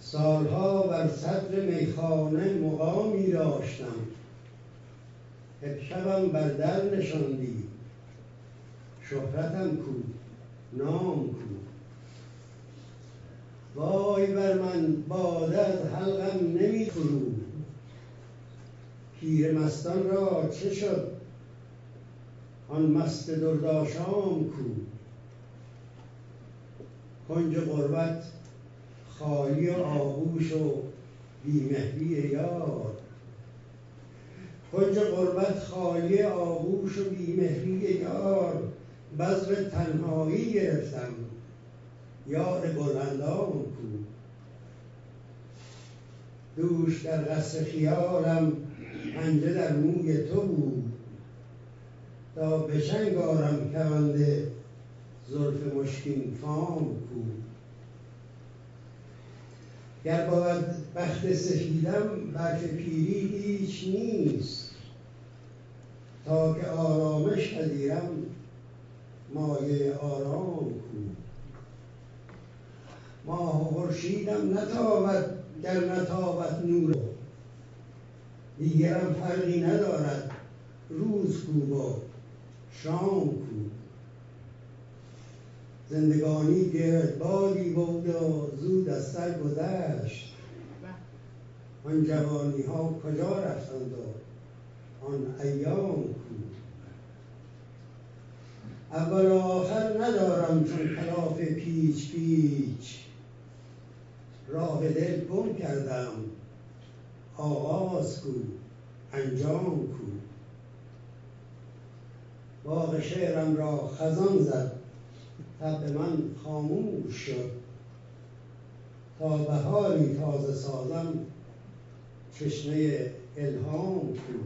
سالها بر صدر میخانه مقامی داشتم. شبم بر در نشاندی. شهرتم کو نام کو. وای بر من باده از حلقم نمی فرو پیر مستان را چه شد؟ آن مست درداشام کو. کنج قربت خالی و آغوش و بیمهری یار. کنج قربت خالی آغوش و بیمهری یار. بذر تنهایی گرفتم یار بلندان کو. دوش در قصر خیالم پنجه در موی تو بود. تا به چنگ آرم کمند زلف مشکین فام کو. گر باید بخت سفیدم برف پیری هیچ نیست. تا که آرامش پذیرم مایه آرام کو ماه و خورشیدم نتابد گر نتابد نور. دیگرم فرقی ندارد روز کو با شام کو. زندگانی گردبادی بود و زود از سر گذشت. آن جوانی ها کجا رفتند آن ایام کو؟ اول آخر ندارم چون خلاف پیچ پیچ. راه دل گم کردم. آغاز کو انجام کو. باغ شعرم را خزان زد. طبع من خاموش شد. تا بهاری تازه سازم چشمه الهام کو.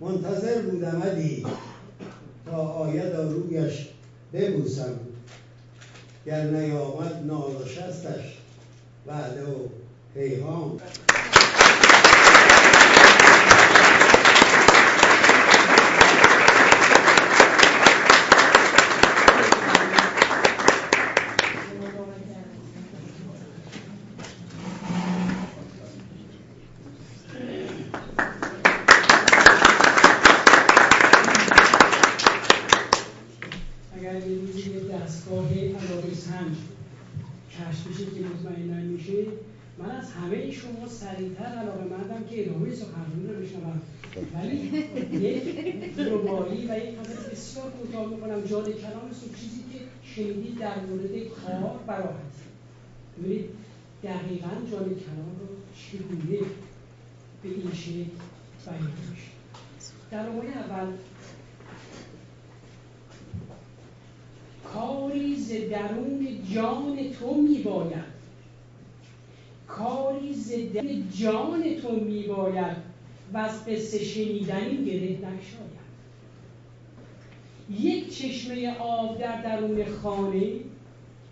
منتظر بودم ادی آید و رویش ببوسم. گر نیامد ناز و شستش وعده و پیغام همه شما سریعتر علاقه مندم که ادامه سخنرانی رو بشنوم ولی یک ربایی و یک قدر بسیار کوتاه می‌کنم جان کلام چیزی که شنیدید در مورد کار براحتی ببینید دقیقا جان کلام رو چگونه به این شکل بیان میشه. در اول کاری ز درون جان تو میباید. کاری ز درون جان تو میباید. و از قصه شنیدنی گره نشاید یک چشمه آب در درون خانه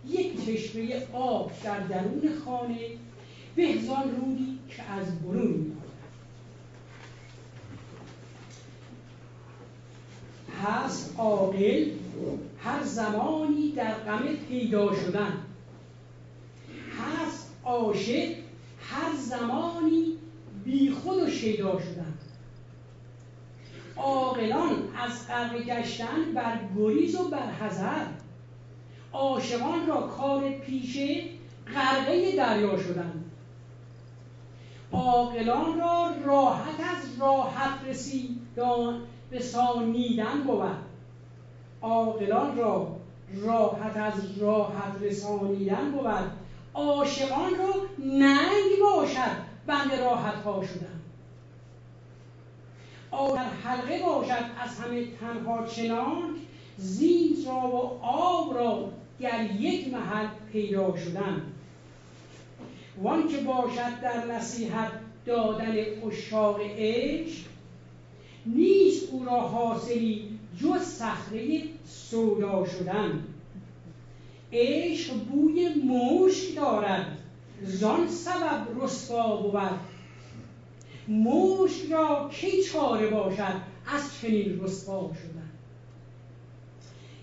یک چشمه آب در درون خانه بهزان رودی که از برون میآید هست عاقل هر زمانی در غم پیدا شدن. هست عاشق هر زمانی بی خود و شیدا شدن. عاقلان از غرق گشتن بر گریز و بر حذر. عاشقان را کار پیشه غرقه دریا شدن عاقلان را راحت از راحت رسیدان رسانیدن بود. عاقلان را راحت از راحت رسانیدن بود. عاشقان را ننگ باشد بند راحت ها شدن در حلقه باشد از همه تنها چنان زین را و آب را در یک محل پیدا شدن. وان که باشد در نصیحت دادن اشاق عشق نیست او را حاصلی جز صخره سودا شدن. عشق بوی مشک دارد زان سبب رسوا بود مشک را کی چاره باشد از چنین رسوا شدن؟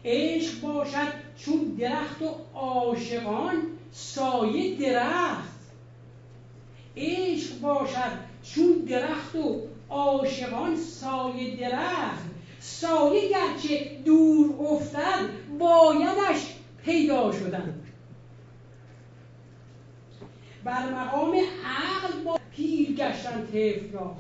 عشق باشد چون درخت و عاشقان سایه درخت. عشق باشد چون درخت و عاشقان سایه درخت. سایه گرچه دور افتد بایدش پیدا شدن. بر مقام عقل با پیر گشتن طفل را.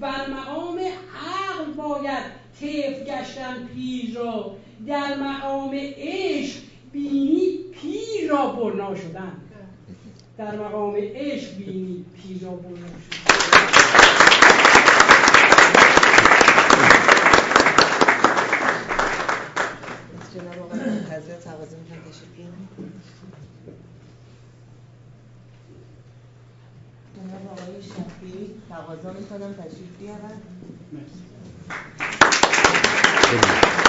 بر مقام عقل باید طفل گشتن پیر را. در مقام عشق بینی پیر را برنا شدن. در مقام عشق بینی پیر را برنا شدن. جناب حضرت تقاضا می‌کنم. تشریف جناب آقای شفیعی تقاضا می‌کنم تشریف بیارن. دارن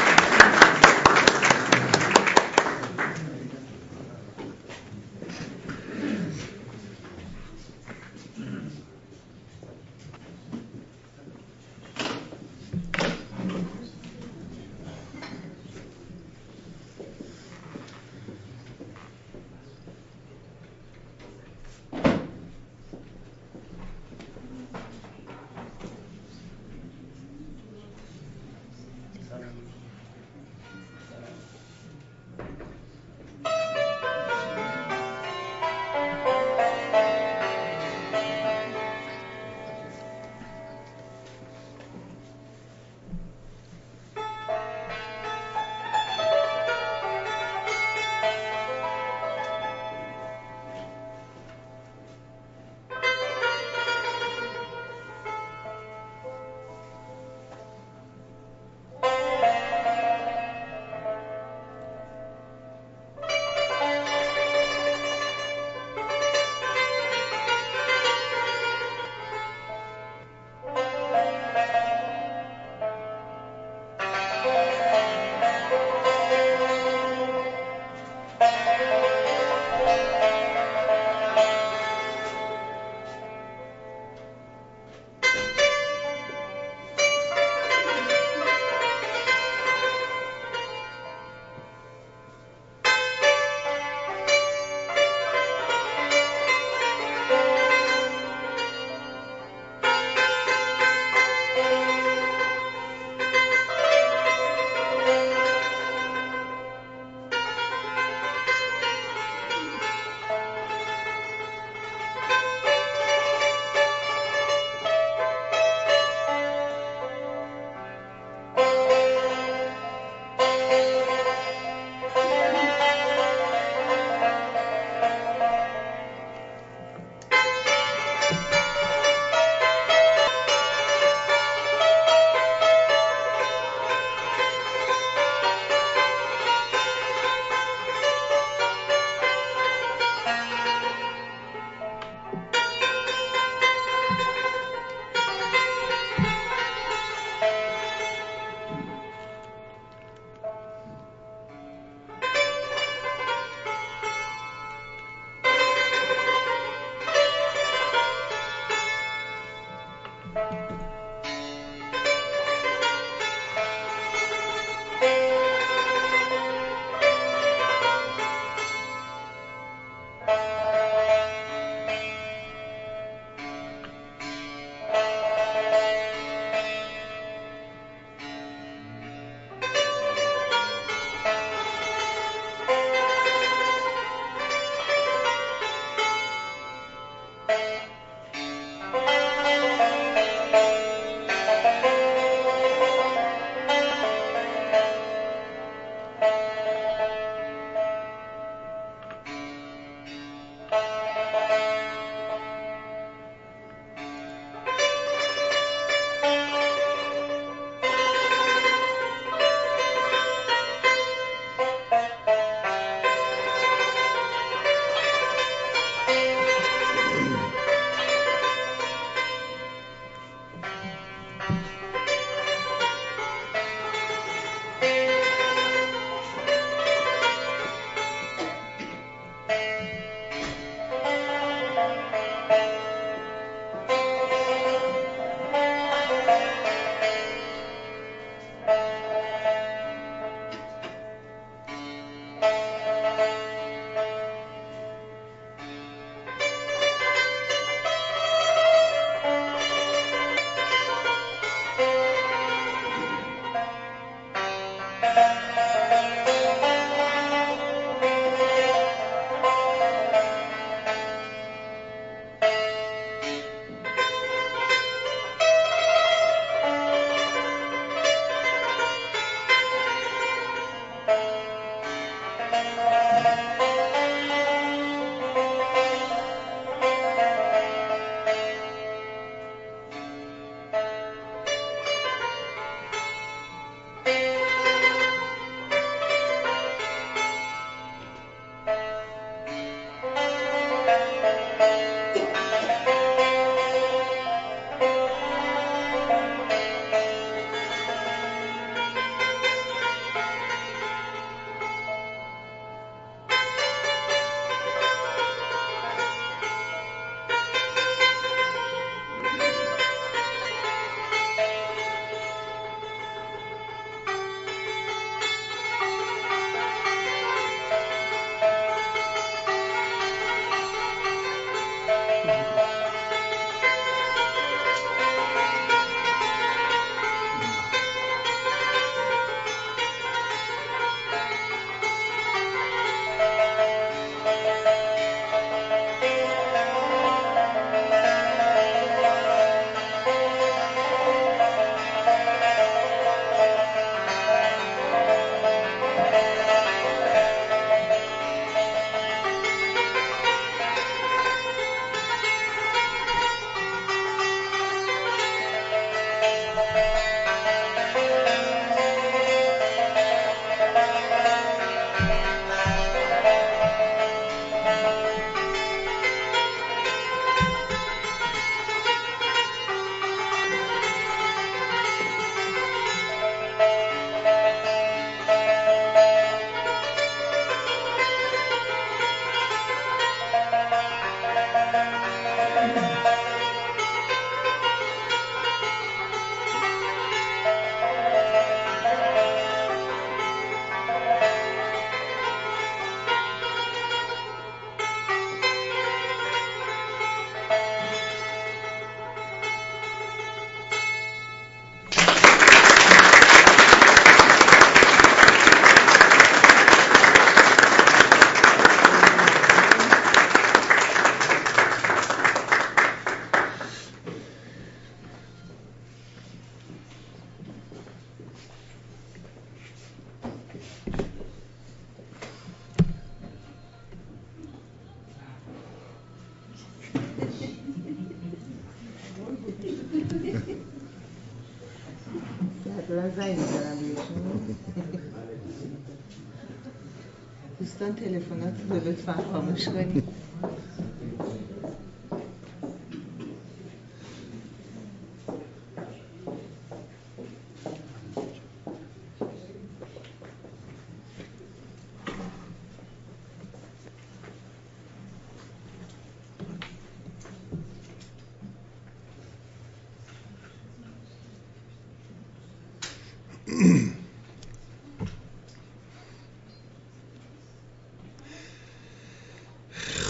دوستان تلفنات رو لطفا خاموش کنید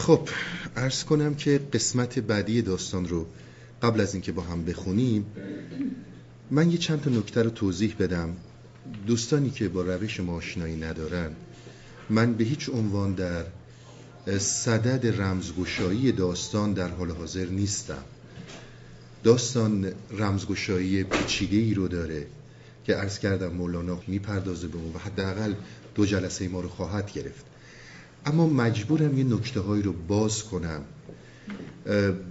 خب عرض کنم که قسمت بعدی داستان رو قبل از اینکه با هم بخونیم من یه چند تا نکته رو توضیح بدم. دوستانی که با روش ما آشنایی ندارن من به هیچ عنوان در صدد رمزگشایی داستان در حال حاضر نیستم. داستان رمزگشایی پیچیده ای رو داره که عرض کردم مولانا می‌پردازه به اون و حداقل دو جلسه ما رو خواهد گرفت. اما مجبورم یه نکته هایی رو باز کنم.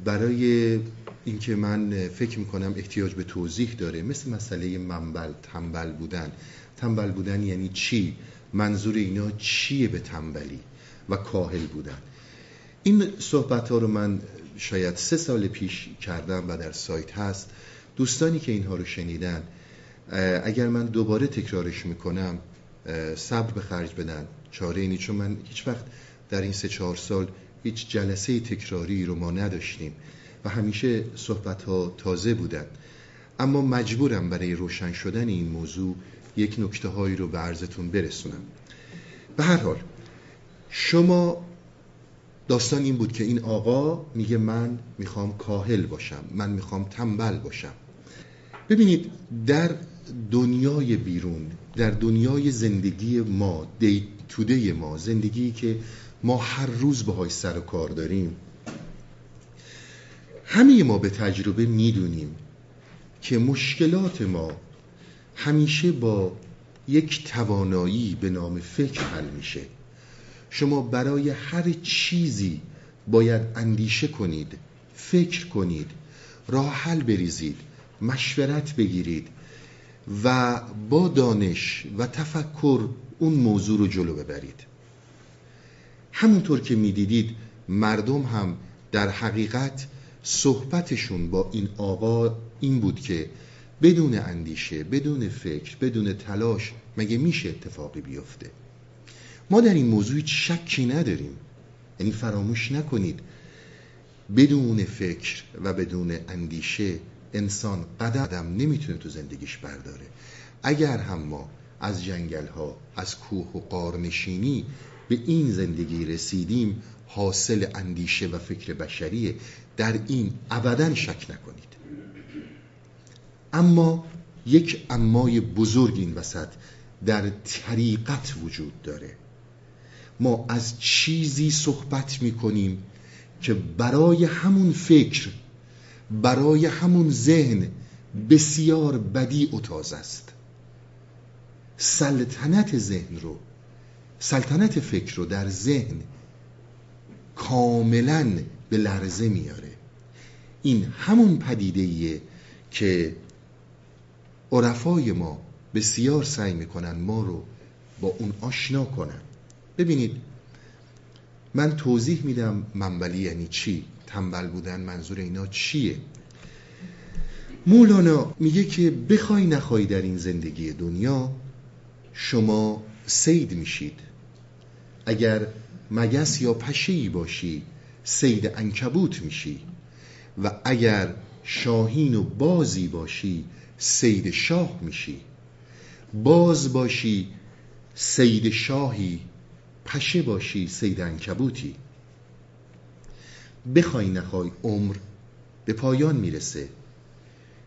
برای اینکه من فکر می‌کنم احتیاج به توضیح داره مثل مسئله منبل تنبل بودن. تنبل بودن یعنی چی؟ منظور اینا چیه به تنبلی و کاهل بودن؟ این صحبت ها رو من شاید سه سال پیش کردم و در سایت هست. دوستانی که اینها رو شنیدن اگر من دوباره تکرارش می‌کنم صبر به خرج بدن. چاره اینی چون من هیچ وقت در این سه چهار سال هیچ جلسه تکراری رو ما نداشتیم و همیشه صحبت ها تازه بودن. اما مجبورم برای روشن شدن این موضوع یک نکته هایی رو به عرضتون برسونم. به هر حال شما داستان این بود که این آقا میگه من می‌خوام کاهل باشم من می‌خوام تنبل باشم. ببینید در دنیای بیرون در دنیای زندگی ما دی توده ما زندگی که ما هر روز باهاش سر و کار داریم. همه ما به تجربه می‌دونیم که مشکلات ما همیشه با یک توانایی به نام فکر حل میشه. شما برای هر چیزی باید اندیشه کنید فکر کنید راه حل بریزید مشورت بگیرید و با دانش و تفکر اون موضوع رو جلو ببرید. همونطور که می‌دیدید مردم هم در حقیقت صحبتشون با این آقا این بود که بدون اندیشه بدون فکر بدون تلاش مگه میشه اتفاقی بیفته؟ ما در این موضوع شکی نداریم. یعنی فراموش نکنید. بدون فکر و بدون اندیشه انسان قدم نمی‌تونه تو زندگیش برداره. اگر هم ما از جنگل ها از کوه و قارنشینی به این زندگی رسیدیم حاصل اندیشه و فکر بشریه در این ابدا شک نکنید. اما یک امای بزرگ این وسط در طریقت وجود داره. ما از چیزی صحبت می‌کنیم که برای همون فکر برای همون ذهن بسیار بدی و تازه است. سلطنت ذهن رو سلطنت فکر رو در ذهن کاملا به لرزه میاره. این همون پدیده که عرفای ما بسیار سعی می‌کنن ما رو با اون آشنا کنن. ببینید من توضیح میدم منبلی یعنی چی تنبل بودن منظور اینا چیه. مولانا میگه که بخوای نخوای در این زندگی دنیا شما سید میشید. اگر مگس یا پشهی باشی سید انکبوت میشی. و اگر شاهین و بازی باشی سید شاه میشی. باز باشی سید شاهی پشه باشی سید انکبوتی بخوای نخوای عمر به پایان می‌رسه.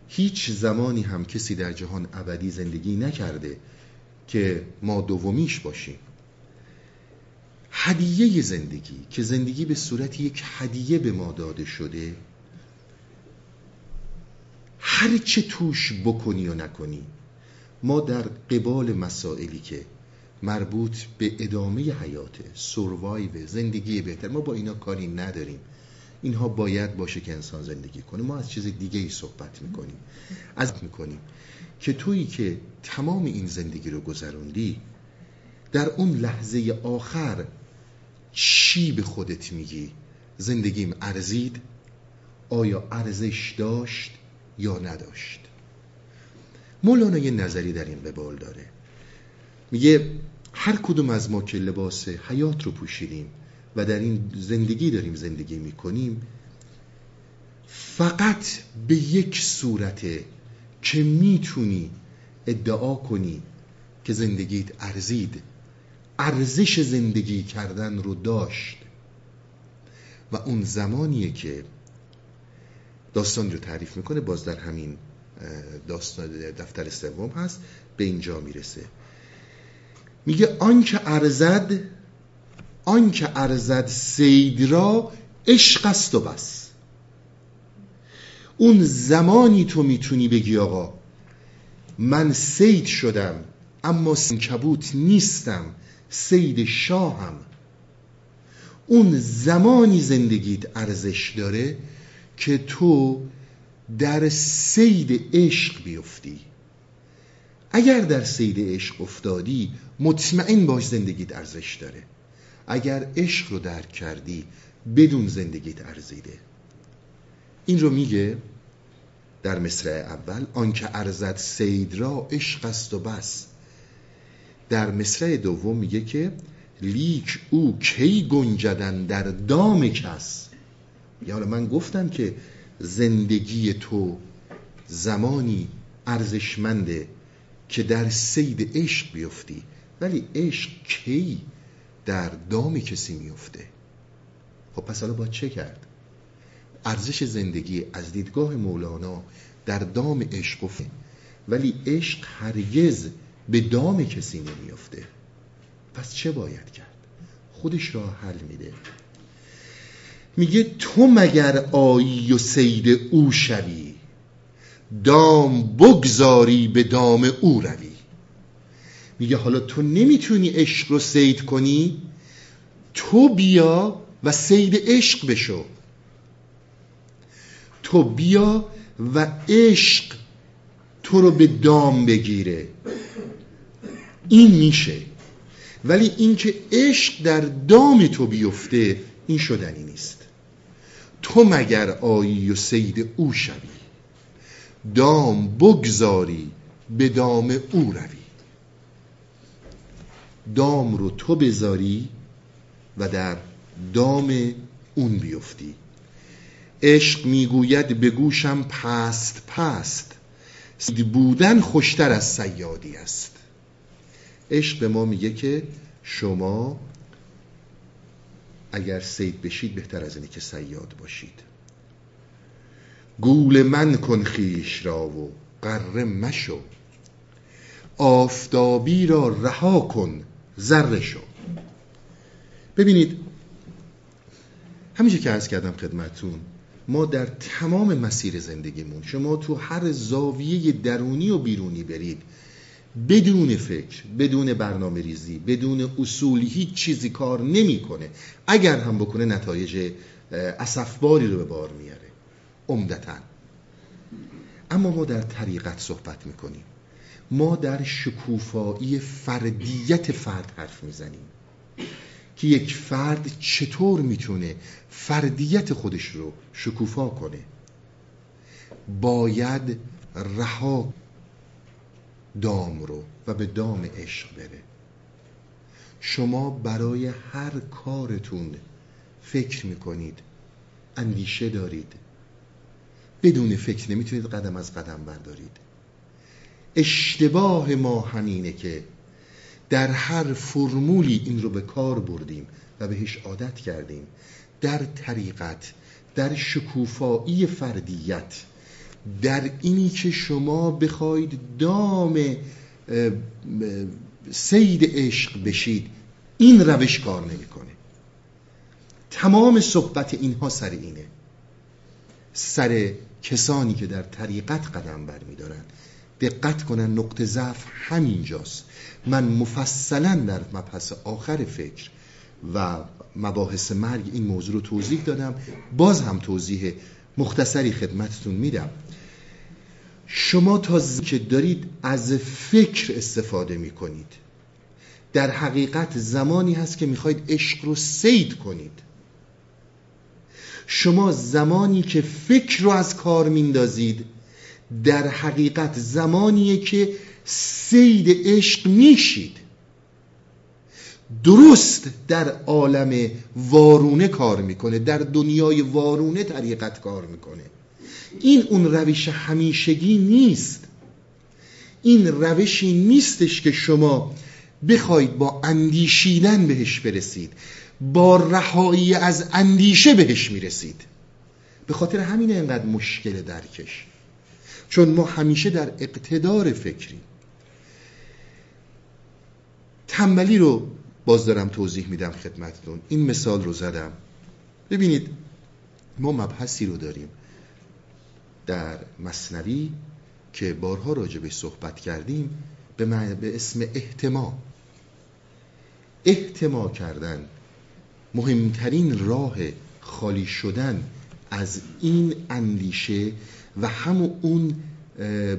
هیچ زمانی هم کسی در جهان ابدی زندگی نکرده. که ما دومیش باشیم. هدیه زندگی که زندگی به صورت یک هدیه به ما داده شده هر چه توش بکنی و نکنی ما در قبال مسائلی که مربوط به ادامه حیات سروایو زندگی بهتر ما با اینا کاری نداریم. اینها باید باشه که انسان زندگی کنه. ما از چیز دیگه ای صحبت می‌کنیم. از می‌کنیم. که تویی که تمام این زندگی رو گذروندی در اون لحظه آخر چی به خودت میگی؟ زندگیم ارزید؟ آیا ارزش داشت یا نداشت؟ مولانا یه نظری در این قبال داره. میگه هر کدوم از ما که لباس حیات رو پوشیدیم و در این زندگی داریم زندگی می‌کنیم فقط به یک صورته که می‌تونی ادعا کنی که زندگیت ارزید؟ ارزش زندگی کردن رو داشت. و اون زمانیه که داستان رو تعریف می‌کنه باز در همین داستان دفتر سوم هست به اینجا می‌رسه. میگه آنکه ارزد آنکه ارزد سید را عشق است و بس. اون زمانی تو می‌تونی بگی آقا من سید شدم اما کبوت نیستم سید شاهم. اون زمانی زندگیت ارزش داره که تو در سید عشق بیفتی. اگر در سید عشق افتادی مطمئن باش زندگیت ارزش داره. اگر عشق رو درک کردی بدون زندگیت ارزیده. این رو میگه در مصرع اول آنکه ارزد سید را عشق است و بس. در مصرع دوم میگه که لیک او کی گنجدن در دام کس. یا حالا من گفتم که زندگی تو زمانی ارزشمنده که در سید عشق بیفتی. ولی عشق کی در دام کسی میفته؟ خب پس حالا باید چه کرد؟ ارزش زندگی از دیدگاه مولانا در دام عشق افته ولی عشق هرگز به دام کسی نمیفته پس چه باید کرد؟ خودش را حل میده. میگه تو مگر آیی و سید او شوی؟ دام بگذاری به دام او روی. میگه حالا تو نمی‌تونی عشق رو سید کنی؟ تو بیا و سید عشق بشو. تو بیا و عشق تو رو به دام بگیره. این میشه. ولی اینکه عشق در دام تو بیفته این شدنی نیست. تو مگر آیی و سید او شوی؟ دام بگذاری به دام او روی. دام رو تو بذاری و در دام اون بیفتی. عشق می‌گوید به گوشم پست پست. سید بودن خوشتر از سیادی است. عشق به ما میگه که شما اگر سید بشید بهتر از اینه که سیاد باشید. گول من کن خیش را و قره مشو. آفتابی را رها کن ذره شو. ببینید همیشه که عرض کردم خدمتون ما در تمام مسیر زندگیمون شما تو هر زاویه درونی و بیرونی برید بدون فکر بدون برنامه ریزی بدون اصول هیچ چیزی کار نمی‌کنه. اگر هم بکنه نتایج اسفباری رو به بار میاره عمدتا. اما ما در طریقت صحبت می‌کنیم. ما در شکوفایی فردیت فرد حرف می‌زنیم. که یک فرد چطور می‌تونه فردیت خودش رو شکوفا کنه؟ باید رها دام رو و به دام عشق بره. شما برای هر کارتون فکر می‌کنید اندیشه دارید. بدون فکر نمی‌تونید قدم از قدم بردارید. اشتباه ما همینه که در هر فرمولی این رو به کار بردیم و بهش عادت کردیم. در طریقت در شکوفایی فردیت در اینی که شما بخواید دام سید عشق بشید این روش کار نمی‌کنه. تمام صحبت اینها سر اینه. سر کسانی که در طریقت قدم برمیدارن. دقت کنن نقطه ضعف همینجاست. من مفصلا در مبحث آخر فکر و مباحث مرگ این موضوع رو توضیح دادم. باز هم توضیح مختصری خدمتتون میدم. شما تا که دارید از فکر استفاده می‌کنید. در حقیقت زمانی هست که می‌خواید عشق رو سید کنید. شما زمانی که فکر رو از کار میندازید در حقیقت زمانیه که سید عشق میشید درست در عالم وارونه کار می‌کنه در دنیای وارونه طریقت کار می‌کنه. این اون روش همیشگی نیست. این روشی نیستش که شما بخواید با اندیشیدن بهش برسید با رهایی از اندیشه بهش می‌رسید. به خاطر همین اینقدر مشکل درکش. چون ما همیشه در اقتدار فکری تنبلی رو باز دارم توضیح میدم خدمتتون. این مثال رو زدم. ببینید ما مبحثی رو داریم در مصنوی که بارها راجبش صحبت کردیم به, به اسم احتما. احتما کردن مهمترین راه خالی شدن از این اندیشه و همون اون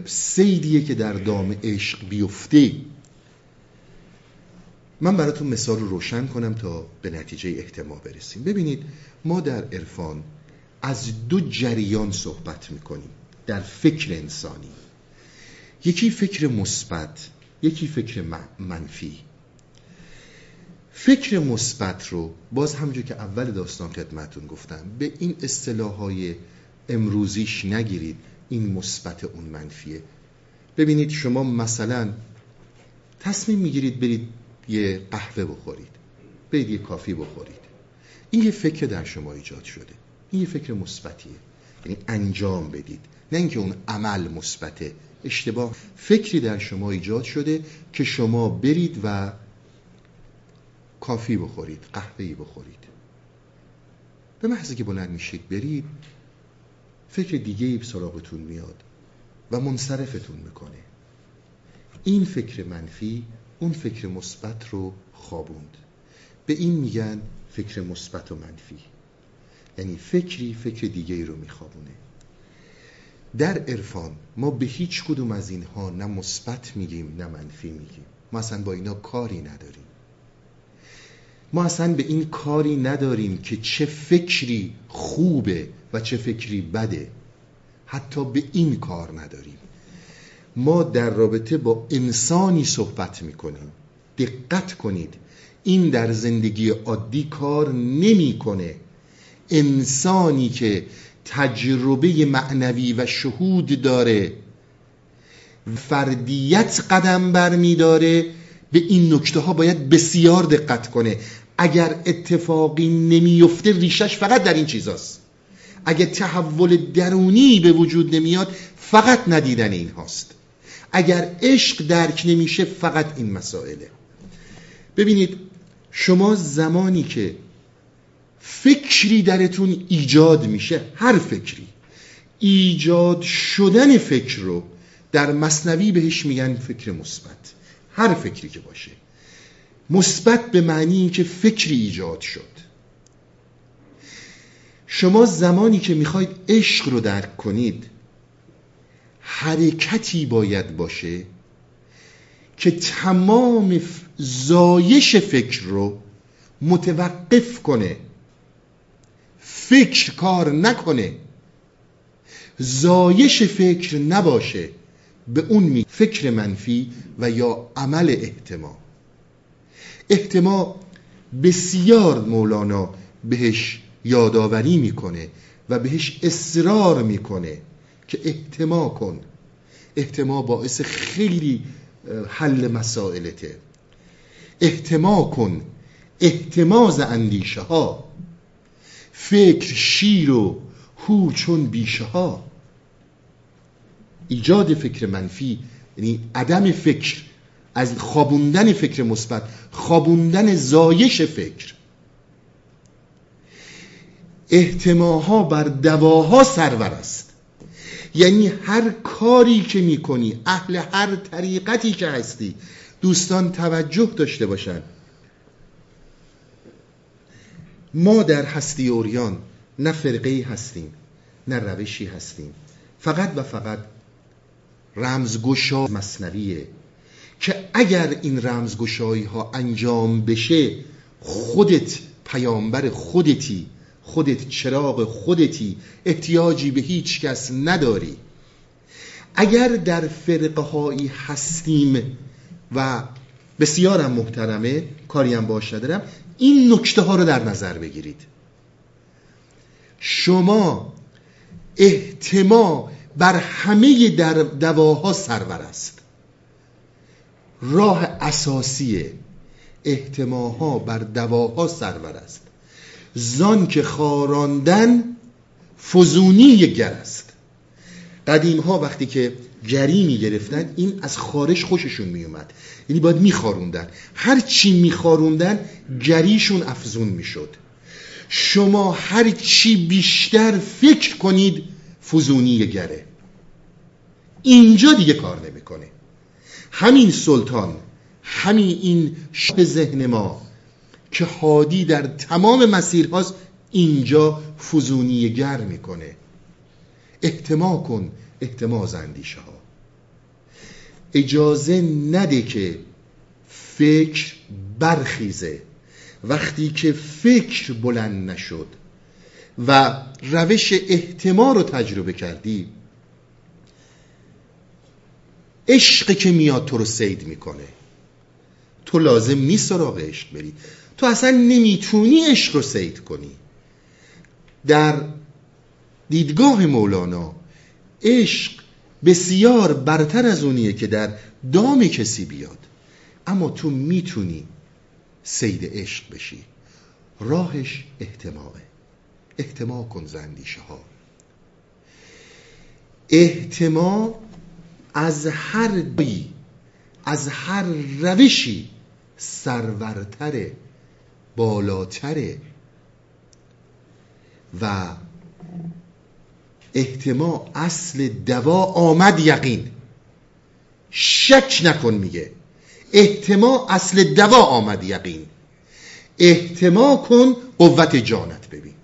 سیدیه که در دام عشق بیفته. من براتون مثال رو روشن کنم تا به نتیجه احتما برسیم. ببینید ما در عرفان از دو جریان صحبت می‌کنیم در فکر انسانی. یکی فکر مثبت یکی فکر منفی. فکر مثبت رو باز همونجور که اول داستان خدمتون گفتم به این اصطلاح های امروزیش نگیرید این مثبت اون منفیه. ببینید شما مثلا تصمیم می‌گیرید برید یه قهوه بخورید. برید یه کافی بخورید. این یه فکر در شما ایجاد شده. این یه فکر مثبتیه. یعنی انجام بدید. نه اینکه اون عمل مثبته. اشتباه. فکری در شما ایجاد شده که شما برید و کافی بخورید قهوه‌ای بخورید. به محضی که بلند میشید برید فکر دیگه ای سراغتون میاد و منصرفتون می‌کنه. این فکر منفی اون فکر مثبت رو خوابوند. به این میگن فکر مثبت و منفی. یعنی فکری فکر دیگه رو میخوابونه. در عرفان ما به هیچ کدوم از اینها نه مثبت میگیم نه منفی میگیم. ما اصلا با اینا کاری نداریم. ما اصلا به این کاری نداریم که چه فکری خوبه و چه فکری بده. حتی به این کار نداریم. ما در رابطه با انسانی صحبت می‌کنیم. دقت کنید. این در زندگی عادی کار نمی‌کنه. انسانی که تجربه معنوی و شهود داره فردیت قدم بر میداره به این نکته ها باید بسیار دقت کنه. اگر اتفاقی نمیفته ریشش فقط در این چیزاست. اگر تحول درونی به وجود نمیاد فقط ندیدن این هاست اگر عشق درک نمیشه فقط این مسائله. ببینید شما زمانی که فکری درتون ایجاد میشه هر فکری ایجاد شدن فکر رو در مصنوی بهش میگن فکر مثبت. هر فکری که باشه. مثبت به معنی اینکه فکری ایجاد شد. شما زمانی که می‌خواید عشق رو درک کنید حرکتی باید باشه که تمام زایش فکر رو متوقف کنه فکر کار نکنه. زایش فکر نباشه به اون می فکر منفی و یا عمل احتما احتما بسیار مولانا بهش یادآوری می‌کنه و بهش اصرار می‌کنه. که احتما کن. احتما باعث خیلی حل مسائلته. احتما کن. احتماز اندیشه ها فکر شیر و هو چون بیشه ها. ایجاد فکر منفی یعنی عدم فکر از خوابوندن فکر مثبت خوابوندن زایش فکر. احتماها بر دواها سرور است. یعنی هر کاری که می‌کنی اهل هر طریقتی که هستی دوستان توجه داشته باشند ما در هستی اوریان نه فرقه هستیم نه روشی هستیم. فقط و فقط رمزگشا مصنویه که اگر این رمزگشایی ها انجام بشه خودت پیامبر خودتی. خودت چراغ خودتی. احتیاجی به هیچ کس نداری. اگر در فرقه هایی هستیم و بسیارم محترمه کاریم باش ندارم این نکته ها رو در نظر بگیرید. شما احتما بر همه در دواها سرور است. راه اساسی احتماها بر دواها سرور است. زان که خاراندن فزونی گر است. قدیم ها وقتی که جری می گرفتن این از خارش خوششون می اومد یعنی باید می خاروندن هر چی می خاروندن جریشون افزون می شد شما هر چی بیشتر فکر کنید فزونی گره. اینجا دیگه کار نمی‌کنه. همین سلطان همین این شب ذهن ما که هادی در تمام مسیرهاست اینجا فزونی گر می‌کنه. احتما کن احتماز اندیشه ها اجازه نده که فکر برخیزه. وقتی که فکر بلند نشد و روش احتما رو تجربه کردی عشق که میاد تو رو سید می‌کنه. تو لازم نیست سراغ عشق بری. تو اصلا نمی‌تونی عشق رو سید کنی. در دیدگاه مولانا عشق بسیار برتر از اونیه که در دام کسی بیاد. اما تو می‌تونی سید عشق بشی. راهش احتماعه. احتما کن زندیشه ها. احتما از هر بی از هر روشی سرورتره. بالاتره و احتما اصل دوا آمد یقین. شک نکن میگه. احتما اصل دوا آمد یقین. احتما کن قوت جانت ببین.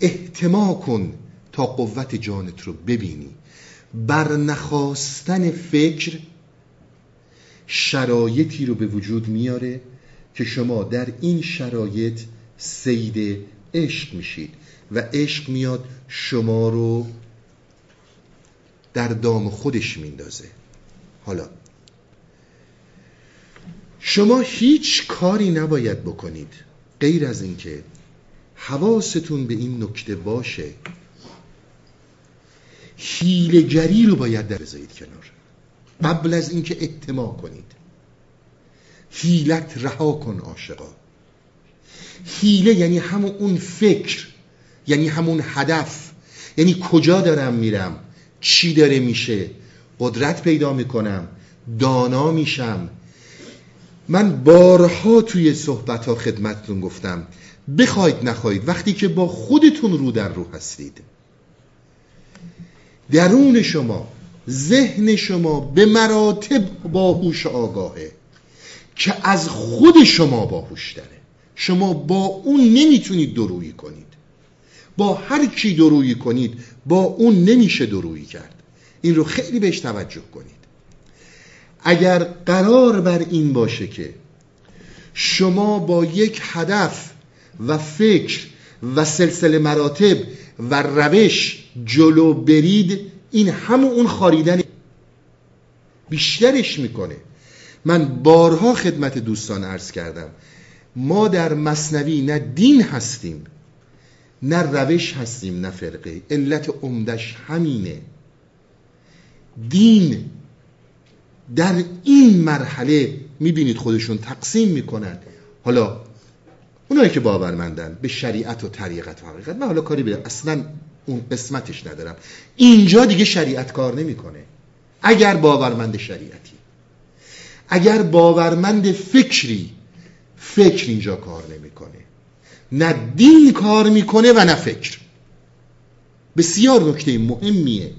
احتما کن تا قوت جانت رو ببینی. بر نخواستن فکر شرایطی رو به وجود میاره که شما در این شرایط سید عشق میشید و عشق میاد شما رو در دام خودش میندازه. حالا شما هیچ کاری نباید بکنید غیر از اینکه حواستون به این نکته باشه. حیلگری رو باید در بذارید کنار. قبل از اینکه احتما کنید. حیلت رها کن عاشقا. حیله یعنی همون اون فکر یعنی همون هدف. یعنی کجا دارم میرم؟ چی داره میشه؟ قدرت پیدا می‌کنم دانا میشم. من بارها توی صحبت ها خدمتتون گفتم بخواید نخواید وقتی که با خودتون رو در رو هستید. درون شما ذهن شما به مراتب باهوش آگاهه که از خود شما باهوش داره شما با اون نمی‌تونید درویی کنید. با هر کی درویی کنید با اون نمیشه درویی کرد. این رو خیلی بهش توجه کنید. اگر قرار بر این باشه که شما با یک هدف و فکر و سلسله مراتب و روش جلو برید این همون اون خاریدن بیشترش می‌کنه. من بارها خدمت دوستان عرض کردم. ما در مصنوی نه دین هستیم نه روش هستیم نه فرقه. علت عمدش همینه. دین در این مرحله می‌بینید خودشون تقسیم می‌کنن حالا اونایی که باورمندن به شریعت و طریقت و حقیقت من حالا کاری به اصلا اون قسمتش ندارم. اینجا دیگه شریعت کار نمی‌کنه. اگر باورمند شریعتی. اگر باورمند فکری فکر اینجا کار نمی‌کنه. نه دین کار می‌کنه و نه فکر. بسیار نکته مهمیه.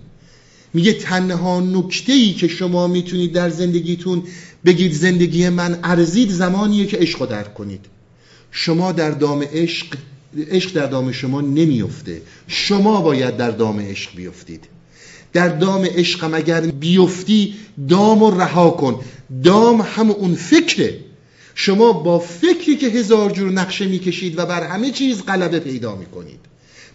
میگه تنها نکته ای که شما می‌تونید در زندگیتون بگید زندگی من ارزید زمانیه که عشق درک کنید. شما در دام عشق عشق در دام شما نمیفته شما باید در دام عشق بیفتید. در دام عشقم اگر بیفتی دام و رها کن. دام هم اون فکره. شما با فکری که هزار جور نقشه می‌کشید و بر همه چیز غلبه پیدا می‌کنید.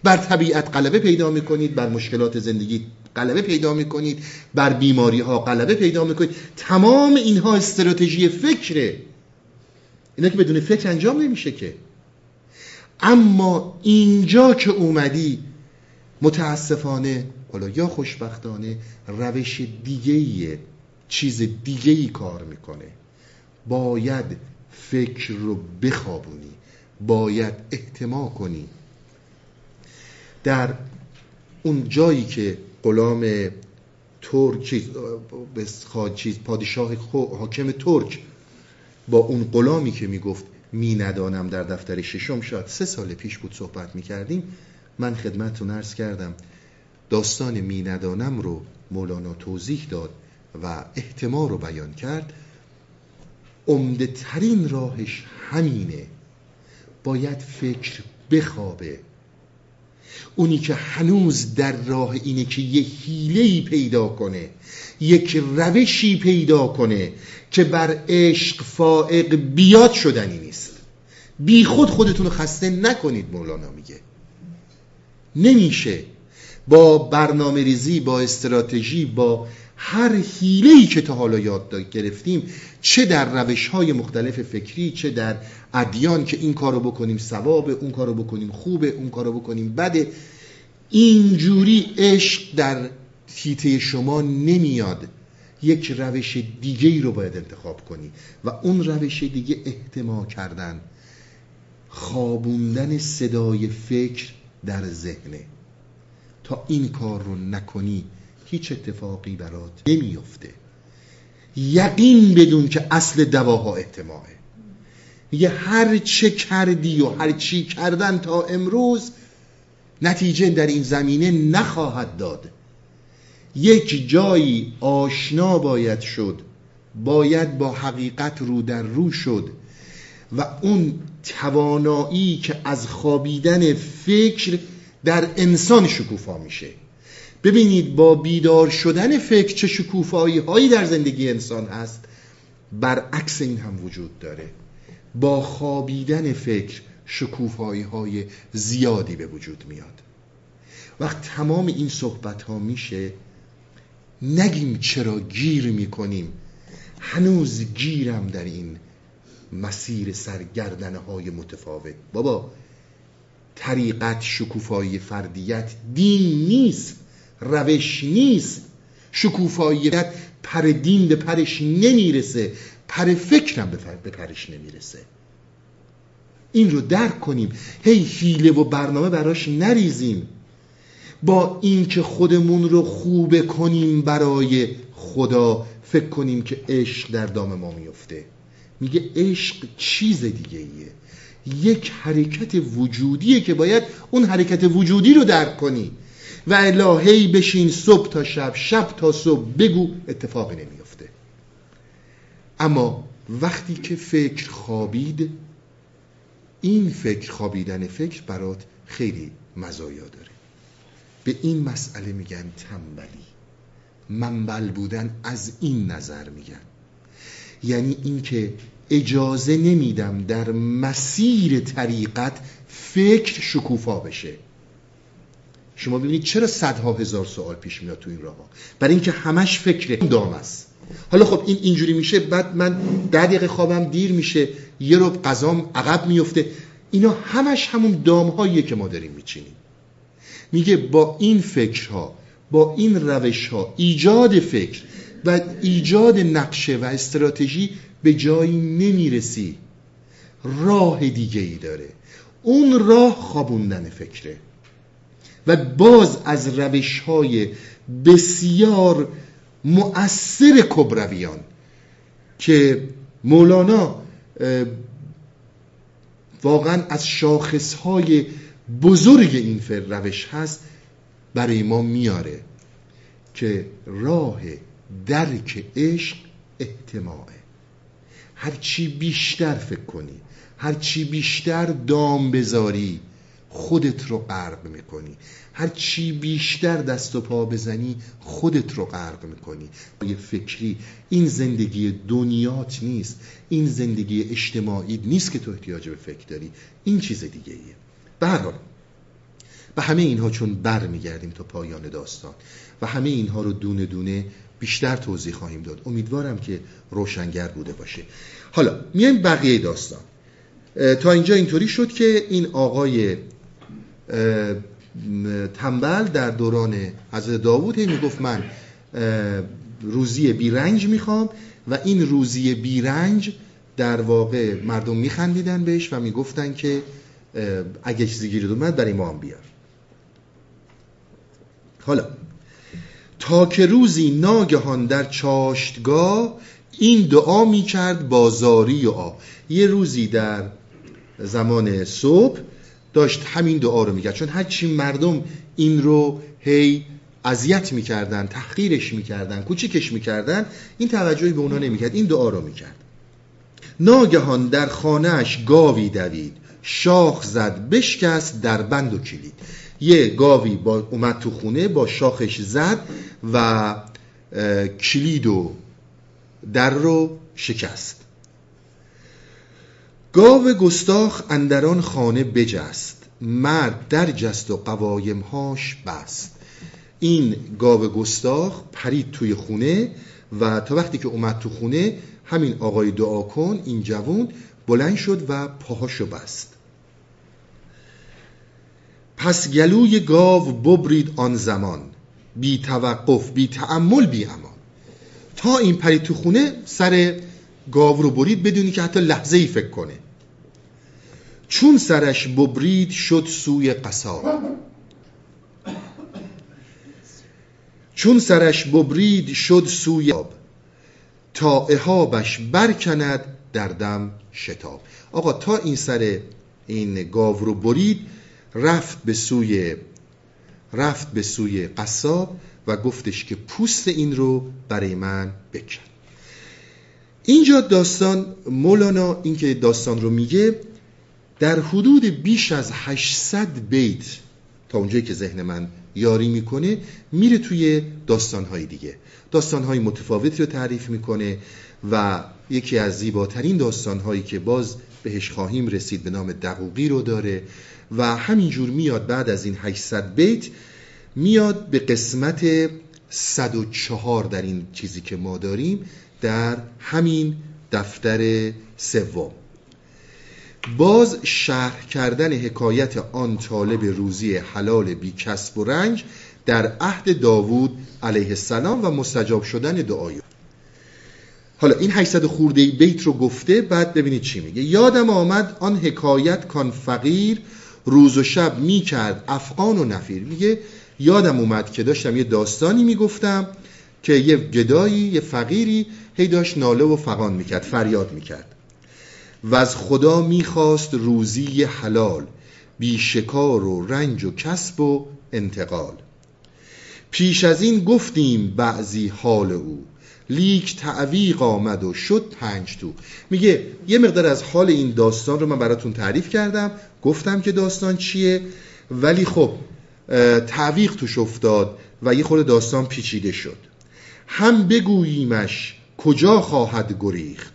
بر طبیعت غلبه پیدا می‌کنید بر مشکلات زندگی غلبه پیدا می‌کنید بر بیماری ها غلبه پیدا می‌کنید. تمام اینها استراتژی فکره. اینا که بدون فکر انجام نمیشه که. اما اینجا که اومدی متاسفانه حالا یا خوشبختانه روش دیگه چیز دیگه ای کار می‌کنه. باید فکر رو بخوابونی باید احتما کنی. در اون جایی که غلام ترک چیز پادشاه حاکم ترک با اون غلامی که می‌گفت می ندانم در دفتر ششم شاید سه سال پیش بود صحبت می کردیم. من خدمتتون عرض کردم داستان می ندانم رو مولانا توضیح داد و احتمال رو بیان کرد. عمده ترین راهش همینه. باید فکر بخوابه. اونی که هنوز در راه اینه که یه حیلهی پیدا کنه یک روشی پیدا کنه که بر عشق فائق بیاد شدنی نیست. بی خود خودتون رو خسته نکنید مولانا میگه. نمیشه با برنامه ریزی با استراتژی با هر حیله‌ای که تا حالا یاد گرفتیم چه در روش های مختلف فکری چه در ادیان که این کارو بکنیم ثواب اون کارو بکنیم خوبه اون کارو بکنیم بده اینجوری عشق در تیته شما نمیاد. یک روش دیگه ای رو باید انتخاب کنی و اون روش دیگه احتما کردن. خوابوندن صدای فکر در ذهنه. تا این کار رو نکنی هیچ اتفاقی برات نمیفته یقین بدون که اصل دواها احتماعه. میگه هر چه کردی و هر چی کردن تا امروز نتیجه در این زمینه نخواهد داد. یک جایی آشنا باید شد باید با حقیقت رو در رو شد و اون توانایی که از خوابیدن فکر در انسان شکوفا میشه. ببینید با بیدار شدن فکر چه شکوفایی هایی در زندگی انسان هست. برعکس این هم وجود داره. با خوابیدن فکر شکوفایی های زیادی به وجود میاد. وقت تمام این صحبت ها میشه نگیم چرا گیر می‌کنیم. هنوز گیرم در این مسیر سرگردنه های متفاوت. بابا طریقت شکوفایی فردیت دین نیست روش نیست. شکوفاییت پر دین به پرش نمی‌رسه پر فکرم به پرش نمی‌رسه. این رو درک کنیم. هی حیله و برنامه براش نریزیم. با اینکه خودمون رو خوبه کنیم برای خدا فکر کنیم که عشق در دام ما میفته. میگه عشق چیز دیگه ایه. یک حرکت وجودیه که باید اون حرکت وجودی رو درک کنی. و الهی بشین صبح تا شب شب تا صبح بگو اتفاقی نمیفته. اما وقتی که فکر خوابید این فکر خوابیدن فکر برات خیلی مزایا داره. به این مسئله میگن تنبلی. منبل بودن از این نظر میگن. یعنی اینکه اجازه نمیدم در مسیر طریقت فکر شکوفا بشه. شما ببینید چرا صدها هزار سوال پیش میاد تو این راه برای اینکه همش فکر دام است. حالا خب این اینجوری میشه بعد من ده دقیقه خوابم دیر میشه یه رو قضام عقب میفته. اینا همش همون دامهاییه که ما داریم میچینیم. میگه با این فکرها با این روشها ایجاد فکر و ایجاد نقشه و استراتژی به جایی نمی‌رسی. راه دیگه ای داره. اون راه خوابوندن فکره. و باز از روش های بسیار مؤثر کبرویان که مولانا واقعا از شاخص های بزرگ این فر روش هست برای ما میاره که راه درک عشق احتماعه. هرچی بیشتر فکر کنی هرچی بیشتر دام بذاری خودت رو غرق می‌کنی. هر چی بیشتر دست و پا بزنی خودت رو غرق می‌کنی. یه فکری این زندگی دنیات نیست این زندگی اجتماعی نیست که تو احتیاج به فکر داری. این چیز دیگه ایه به هر حال و همه اینها چون بر میگردیم تا پایان داستان و همه اینها رو دونه دونه بیشتر توضیح خواهیم داد. امیدوارم که روشنگر بوده باشه. حالا میایم بقیه داستان. تا اینجا اینطوری شد که این آقای تنبل در دوران حضرت داوود هی می‌گفت من روزی بیرنج می‌خوام و این روزی بیرنج در واقع مردم میخندیدن بهش و می‌گفتن که اگه چیزی گیرد اومد برای ما هم بیار. حالا تا که روزی ناگهان در چاشتگاه این دعا می‌کرد بازاری و آ یه روزی در زمان صبح داشت همین دعا رو می‌کرد. چون هرچی مردم این رو هی اذیت می‌کردن تحقیرش می‌کردن کوچیکش می‌کردن این توجهی به اونا نمی‌کرد. این دعا رو می‌کرد. ناگهان در خانهش گاوی دوید. شاخ زد بشکست در بند و کلید. یه گاوی با اومد تو خونه با شاخش زد و کلید و در رو شکست. گاو گستاخ اندران خانه بجست. مرد در جست و قوایمهاش بست. این گاو گستاخ پرید توی خونه و تا وقتی که اومد تو خونه همین آقای دعا کن این جوون بلند شد و پاهاشو بست. پس گلوی گاو ببرید آن زمان بی توقف بی تعمل بی امان. تا این پرید تو خونه سر گاو رو برید بدونی که حتی لحظه ای فکر کنه. چون سرش ببرید شد سوی قصاب. چون سرش ببرید شد سوی آب. تا اهابش برکند در دم شتاب. آقا تا این سر این گاو رو برید رفت به سوی رفت به سوی قصاب و گفتش که پوست این رو برای من بکن. اینجا داستان مولانا اینکه داستان رو میگه در حدود بیش از 800 بیت تا اونجایی که ذهن من یاری می‌کنه میره توی داستانهای دیگه. داستانهای متفاوتی رو تعریف می‌کنه و یکی از زیباترین داستانهایی که باز بهش خواهیم رسید به نام دقوقی رو داره و همینجور میاد بعد از این 800 بیت میاد به قسمت 104 در این چیزی که ما داریم در همین دفتر سوم. باز شرح کردن حکایت آن طالب روزی حلال بی کسب و رنج در عهد داوود علیه السلام و مستجاب شدن دعای حالا این 800 خورده بیت رو گفته بعد ببینید چی میگه. یادم آمد آن حکایت کان فقیر روز و شب می‌کرد افغان و نفیر. میگه یادم اومد که داشتم یه داستانی می‌گفتم که یه گدایی یه فقیری هی داشت ناله و فقان می‌کرد فریاد می‌کرد. و از خدا می‌خواست روزی حلال بی شکار و رنج و کسب و انتقال. پیش از این گفتیم بعضی حال او. لیک تعویق آمد و شد پنج تو. میگه یه مقدار از حال این داستان رو من براتون تعریف کردم. گفتم که داستان چیه؟ ولی خب تعویق توش افتاد و یه خورده داستان پیچیده شد. هم بگوییمش کجا خواهد گریخت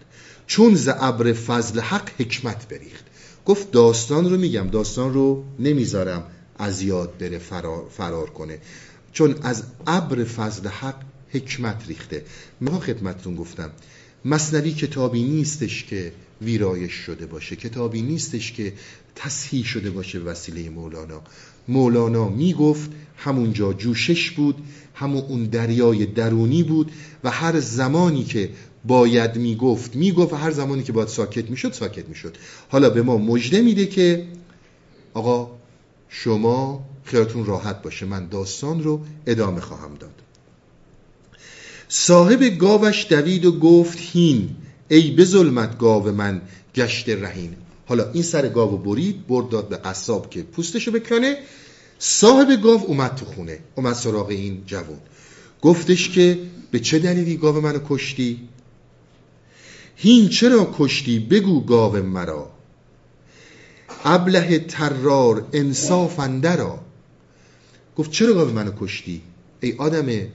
چون ز ابر فضل حق حکمت بریخت. گفت داستان رو میگم داستان رو نمی‌ذارم از یاد بره فرار, فرار کنه. چون از ابر فضل حق حکمت ریخته. ما خدمتتون گفتم مصنوی کتابی نیستش که ویرایش شده باشه. کتابی نیستش که تصحیح شده باشه وسیله مولانا. مولانا می‌گفت همونجا جوشش بود همون اون دریای درونی بود و هر زمانی که باید می‌گفت می‌گفت و هر زمانی که باید ساکت می‌شد ساکت می‌شد. حالا به ما مژده میده که آقا شما خیالتون راحت باشه. من داستان رو ادامه خواهم داد. صاحب گاوش دوید و گفت هین ای به ظلمت گاو من گشت رهین. حالا این سر گاو برید برد داد به قصاب که پوستشو بکنه. صاحب گاو اومد تو خونه اومد سراغ این جوون گفتش که به چه دلیلی گاو منو کشتی؟ هین چرا کشتی؟ بگو گاو مرا. ابله ترار انصاف اندرا. گفت چرا گاو منو کشتی؟ ای آدم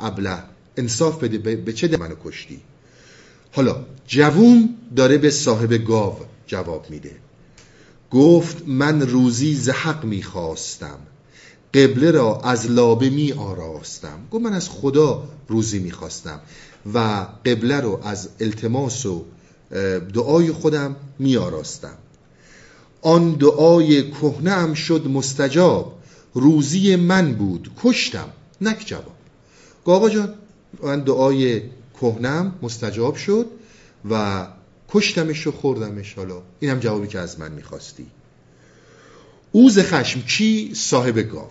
ابله. انصاف بده به چه منو کشتی؟ حالا جوون داره به صاحب گاو جواب میده. گفت من روزی ز حق می‌خواستم. قبله را از لابه می آراستم گفت من از خدا روزی می‌خواستم و قبله رو از التماس و دعای خودم می آراستم آن دعای کهنه شد مستجاب. روزی من بود کشتم نک جواب. آقا جان من دعای کهنم مستجاب شد و کشتمش و خوردمش حالا. این هم جوابی که از من می‌خواستی. اوز خشم کی صاحب گاو.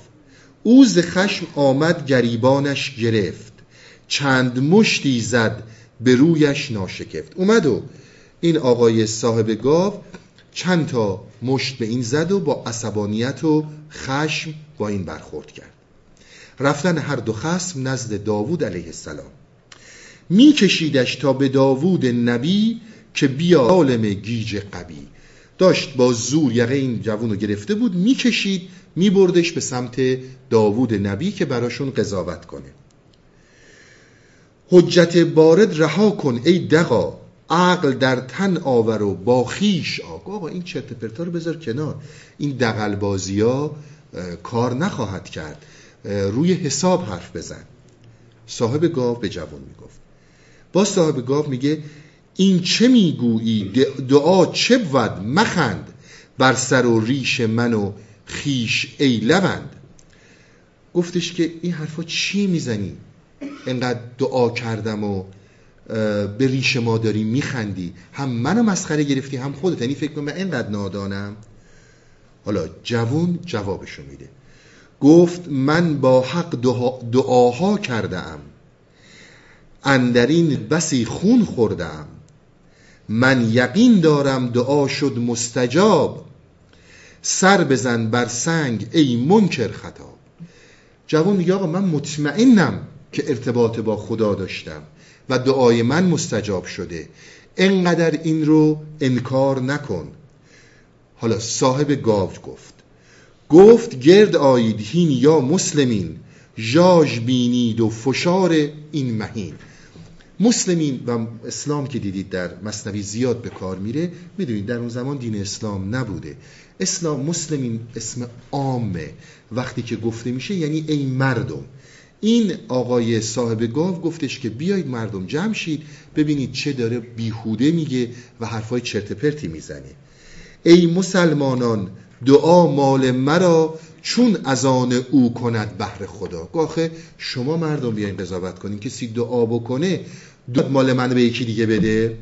اوز خشم آمد گریبانش گرفت. چند مشتی زد به رویش ناشکفت. اومد و این آقای صاحب گاو چند تا مشت به این زد و با عصبانیت و خشم با این برخورد کرد. رفتن هر دو خصم نزد داوود علیه السلام. میکشیدش تا به داوود نبی که بیا عالم گیج قوی داشت با زور یقه این جوون رو گرفته بود می‌کشید میبردش به سمت داوود نبی که براشون قضاوت کنه. حجت بارد رها کن ای دقا عقل در تن آور و با خیش آقا آقا این چرت پرتا رو بذار کنار. این دقل بازی ها کار نخواهد کرد. روی حساب حرف بزن. صاحب گاو به جوان می‌گفت. با صاحب گاو میگه این چه می‌گویی؟ دعا چه بود؟ مخند. بر سر و ریش من و خیش ای لبند. گفتش که این حرفا چی می‌زنی؟ انقدر دعا کردم و به ریش ما داری میخندی. هم منو مسخره گرفتی هم خودت. یعنی فکر کنم من اینقدر نادانم. حالا جوون جوابشو میده. گفت من با حق دعا- دعاها کردم. اندرین بسی خون خوردم. من یقین دارم دعا شد مستجاب. سر بزن بر سنگ ای منکر خطاب. جوان میگه آقا من مطمئنم که ارتباط با خدا داشتم و دعای من مستجاب شده. انقدر این رو انکار نکن. حالا صاحب گاو گفت. گفت گرد آیید هین یا مسلمین ژاژ بینید و فشار این مهین. مسلمین و اسلام که دیدید در مصنوی زیاد به کار میره می‌دونید در اون زمان دین اسلام نبوده. اسلام مسلمین اسم عامه. وقتی که گفته میشه یعنی ای مردم. این آقای صاحب گاو گفتش که بیایید مردم جمع شید ببینید چه داره بیهوده میگه و حرفای چرت پرتی می‌زنه. ای مسلمانان دعا مال مرا چون از آن او کند بهر خدا. گاخه شما مردم بیاین قضاوت کنین کسی دعا بکنه دعا مال من به یکی دیگه بده.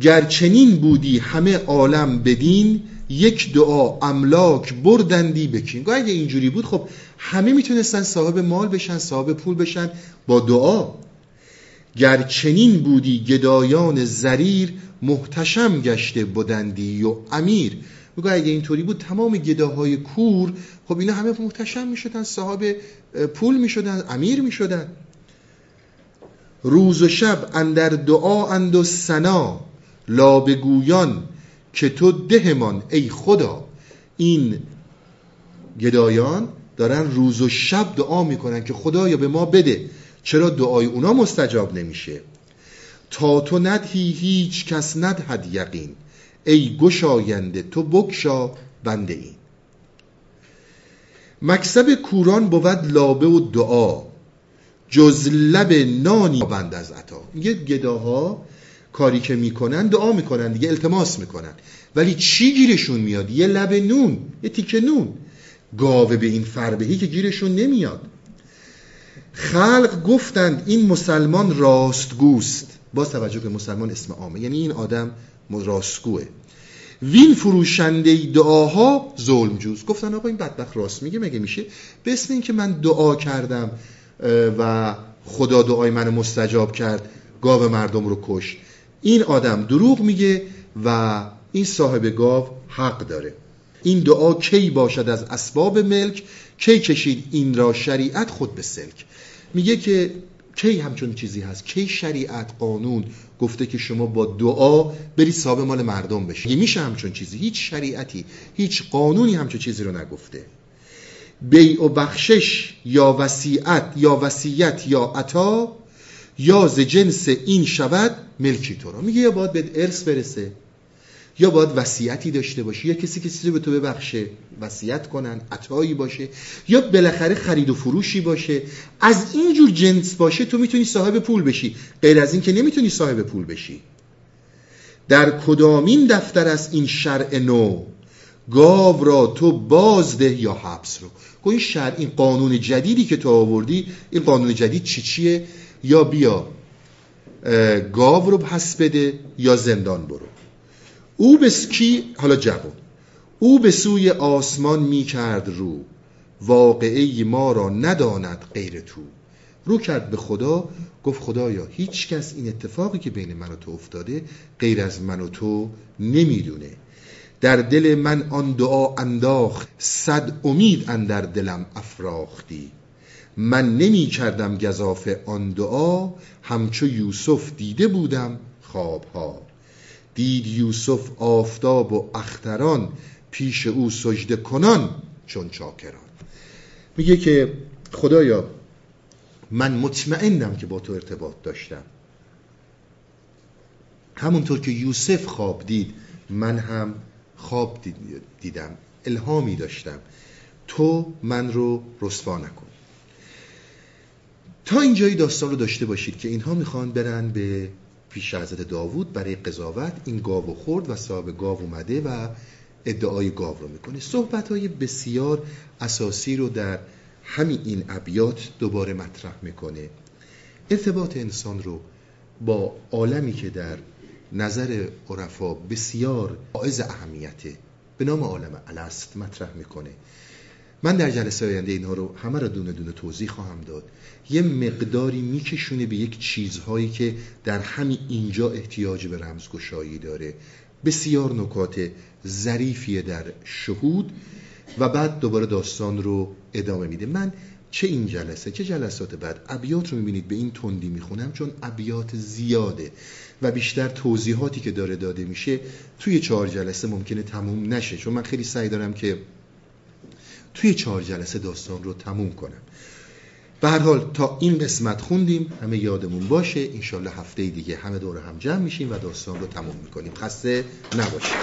گرچنین بودی همه عالم بدین یک دعا املاک بردندی بکین. اگه اینجوری بود خب همه می‌تونستن صاحب مال بشن صاحب پول بشن با دعا. گرچنین بودی گدایان زریر محتشم گشته بودندی و امیر. میگه اگه اینطوری بود تمام گداهای کور خب اینا همه محتشم می‌شدن صاحب پول می‌شدن امیر می‌شدن. روز و شب اندر دعا اند و سنا لابگویان که تو دهمان ای خدا. این گدایان دارن روز و شب دعا می‌کنن که خدایا به ما بده. چرا دعای اونا مستجاب نمیشه؟ تا تو ندهی هیچ کس ندهد یقین. ای گشاینده تو بکشا بنده این. مکسب کوران بود لابه و دعا. جز لب نانی بند از عطا. میگه گداها کاری که می‌کنن دعا می‌کنن دیگه التماس می‌کنن. ولی چی گیرشون میاد؟ یه لب نون یه تیکه نون. گاوه به این فربهی که گیرشون نمیاد. خلق گفتند این مسلمان راستگوست. با توجه که مسلمان اسم عامه. یعنی این آدم راستگوه. وین فروشنده دعاها ظلم جوز. گفتن آقا این بدبخت راست میگه مگه میشه؟ به اسم این که من دعا کردم و خدا دعای منو مستجاب کرد گاو مردم رو کش. این آدم دروغ میگه و این صاحب گاو حق داره. این دعا کی باشد از اسباب ملک؟ کی کشید این را شریعت خود به سلک؟ میگه که کی همچون چیزی هست؟ کی شریعت قانون گفته که شما با دعا بری صاحب مال مردم بشی؟ میشه همچون چیزی. هیچ شریعتی هیچ قانونی همچون چیزی رو نگفته. بیع و بخشش یا وسیعت یا وسیعت یا عطا یا ز جنس این شود ملکی تو را میگه یا باید به ارث برسه. یا باید وصیتی داشته باشی. یا کسی کسی رو به تو ببخشه وصیت کنن عطایی باشه. یا بالاخره خرید و فروشی باشه. از این جور جنس باشه تو می‌تونی صاحب پول بشی. غیر از این که نمی‌تونی صاحب پول بشی. در کدامین دفتر از این شرع نو؟ گاو را تو بازده یا حبس رو. گو این شرع این قانون جدیدی که تو آوردی این قانون جدید چی چیه؟ یا بیا گاو رو پس بده یا زندان برو. او به کی حالا جوان او به سوی آسمان می کرد رو. واقعه ما را نداند غیر تو. رو کرد به خدا گفت خدایا هیچ کس این اتفاقی که بین من و تو افتاده غیر از من و تو نمی‌دونه. در دل من آن دعا انداخت صد امید اندر دلم افراختی. من نمی کردم گذاف آن دعا همچو یوسف دیده بودم خوابها. دید یوسف آفتاب و اختران پیش او سجده کنان چون چاکران. میگه که خدایا من مطمئنم که با تو ارتباط داشتم. همونطور که یوسف خواب دید من هم خواب دیدم الهامی داشتم. تو من رو رسوا نکن. تا اینجایی داستان رو داشته باشید که اینها می‌خوان برن به پیش حضرت داوود برای قضاوت این گاو خورد و صاحب گاو اومده و ادعای گاو رو می‌کنه. صحبت های بسیار اساسی رو در همین این ابیات دوباره مطرح می‌کنه. ارتباط انسان رو با عالمی که در نظر عرفا بسیار باعث اهمیته به نام عالم الست مطرح می‌کنه. من در جلسه آینده اینها رو همه رو دونه دونه توضیح خواهم داد. یه مقداری میکشونه به یک چیزهایی که در همین اینجا احتیاج به رمزگشایی داره. بسیار نکات ظریفیه در شهود و بعد دوباره داستان رو ادامه میده. من چه این جلسه چه جلسات بعد ابیات رو می‌بینید به این تندی می‌خونم چون ابیات زیاده و بیشتر توضیحاتی که داره داده میشه توی چهار جلسه ممکنه تموم نشه. چون من خیلی سعی دارم که توی چهار جلسه داستان رو تموم کنم. به هر حال تا این قسمت خوندیم همه یادمون باشه. انشالله هفته دیگه همه دور هم جمع میشیم و داستان رو تموم می‌کنیم. خسته نباشید.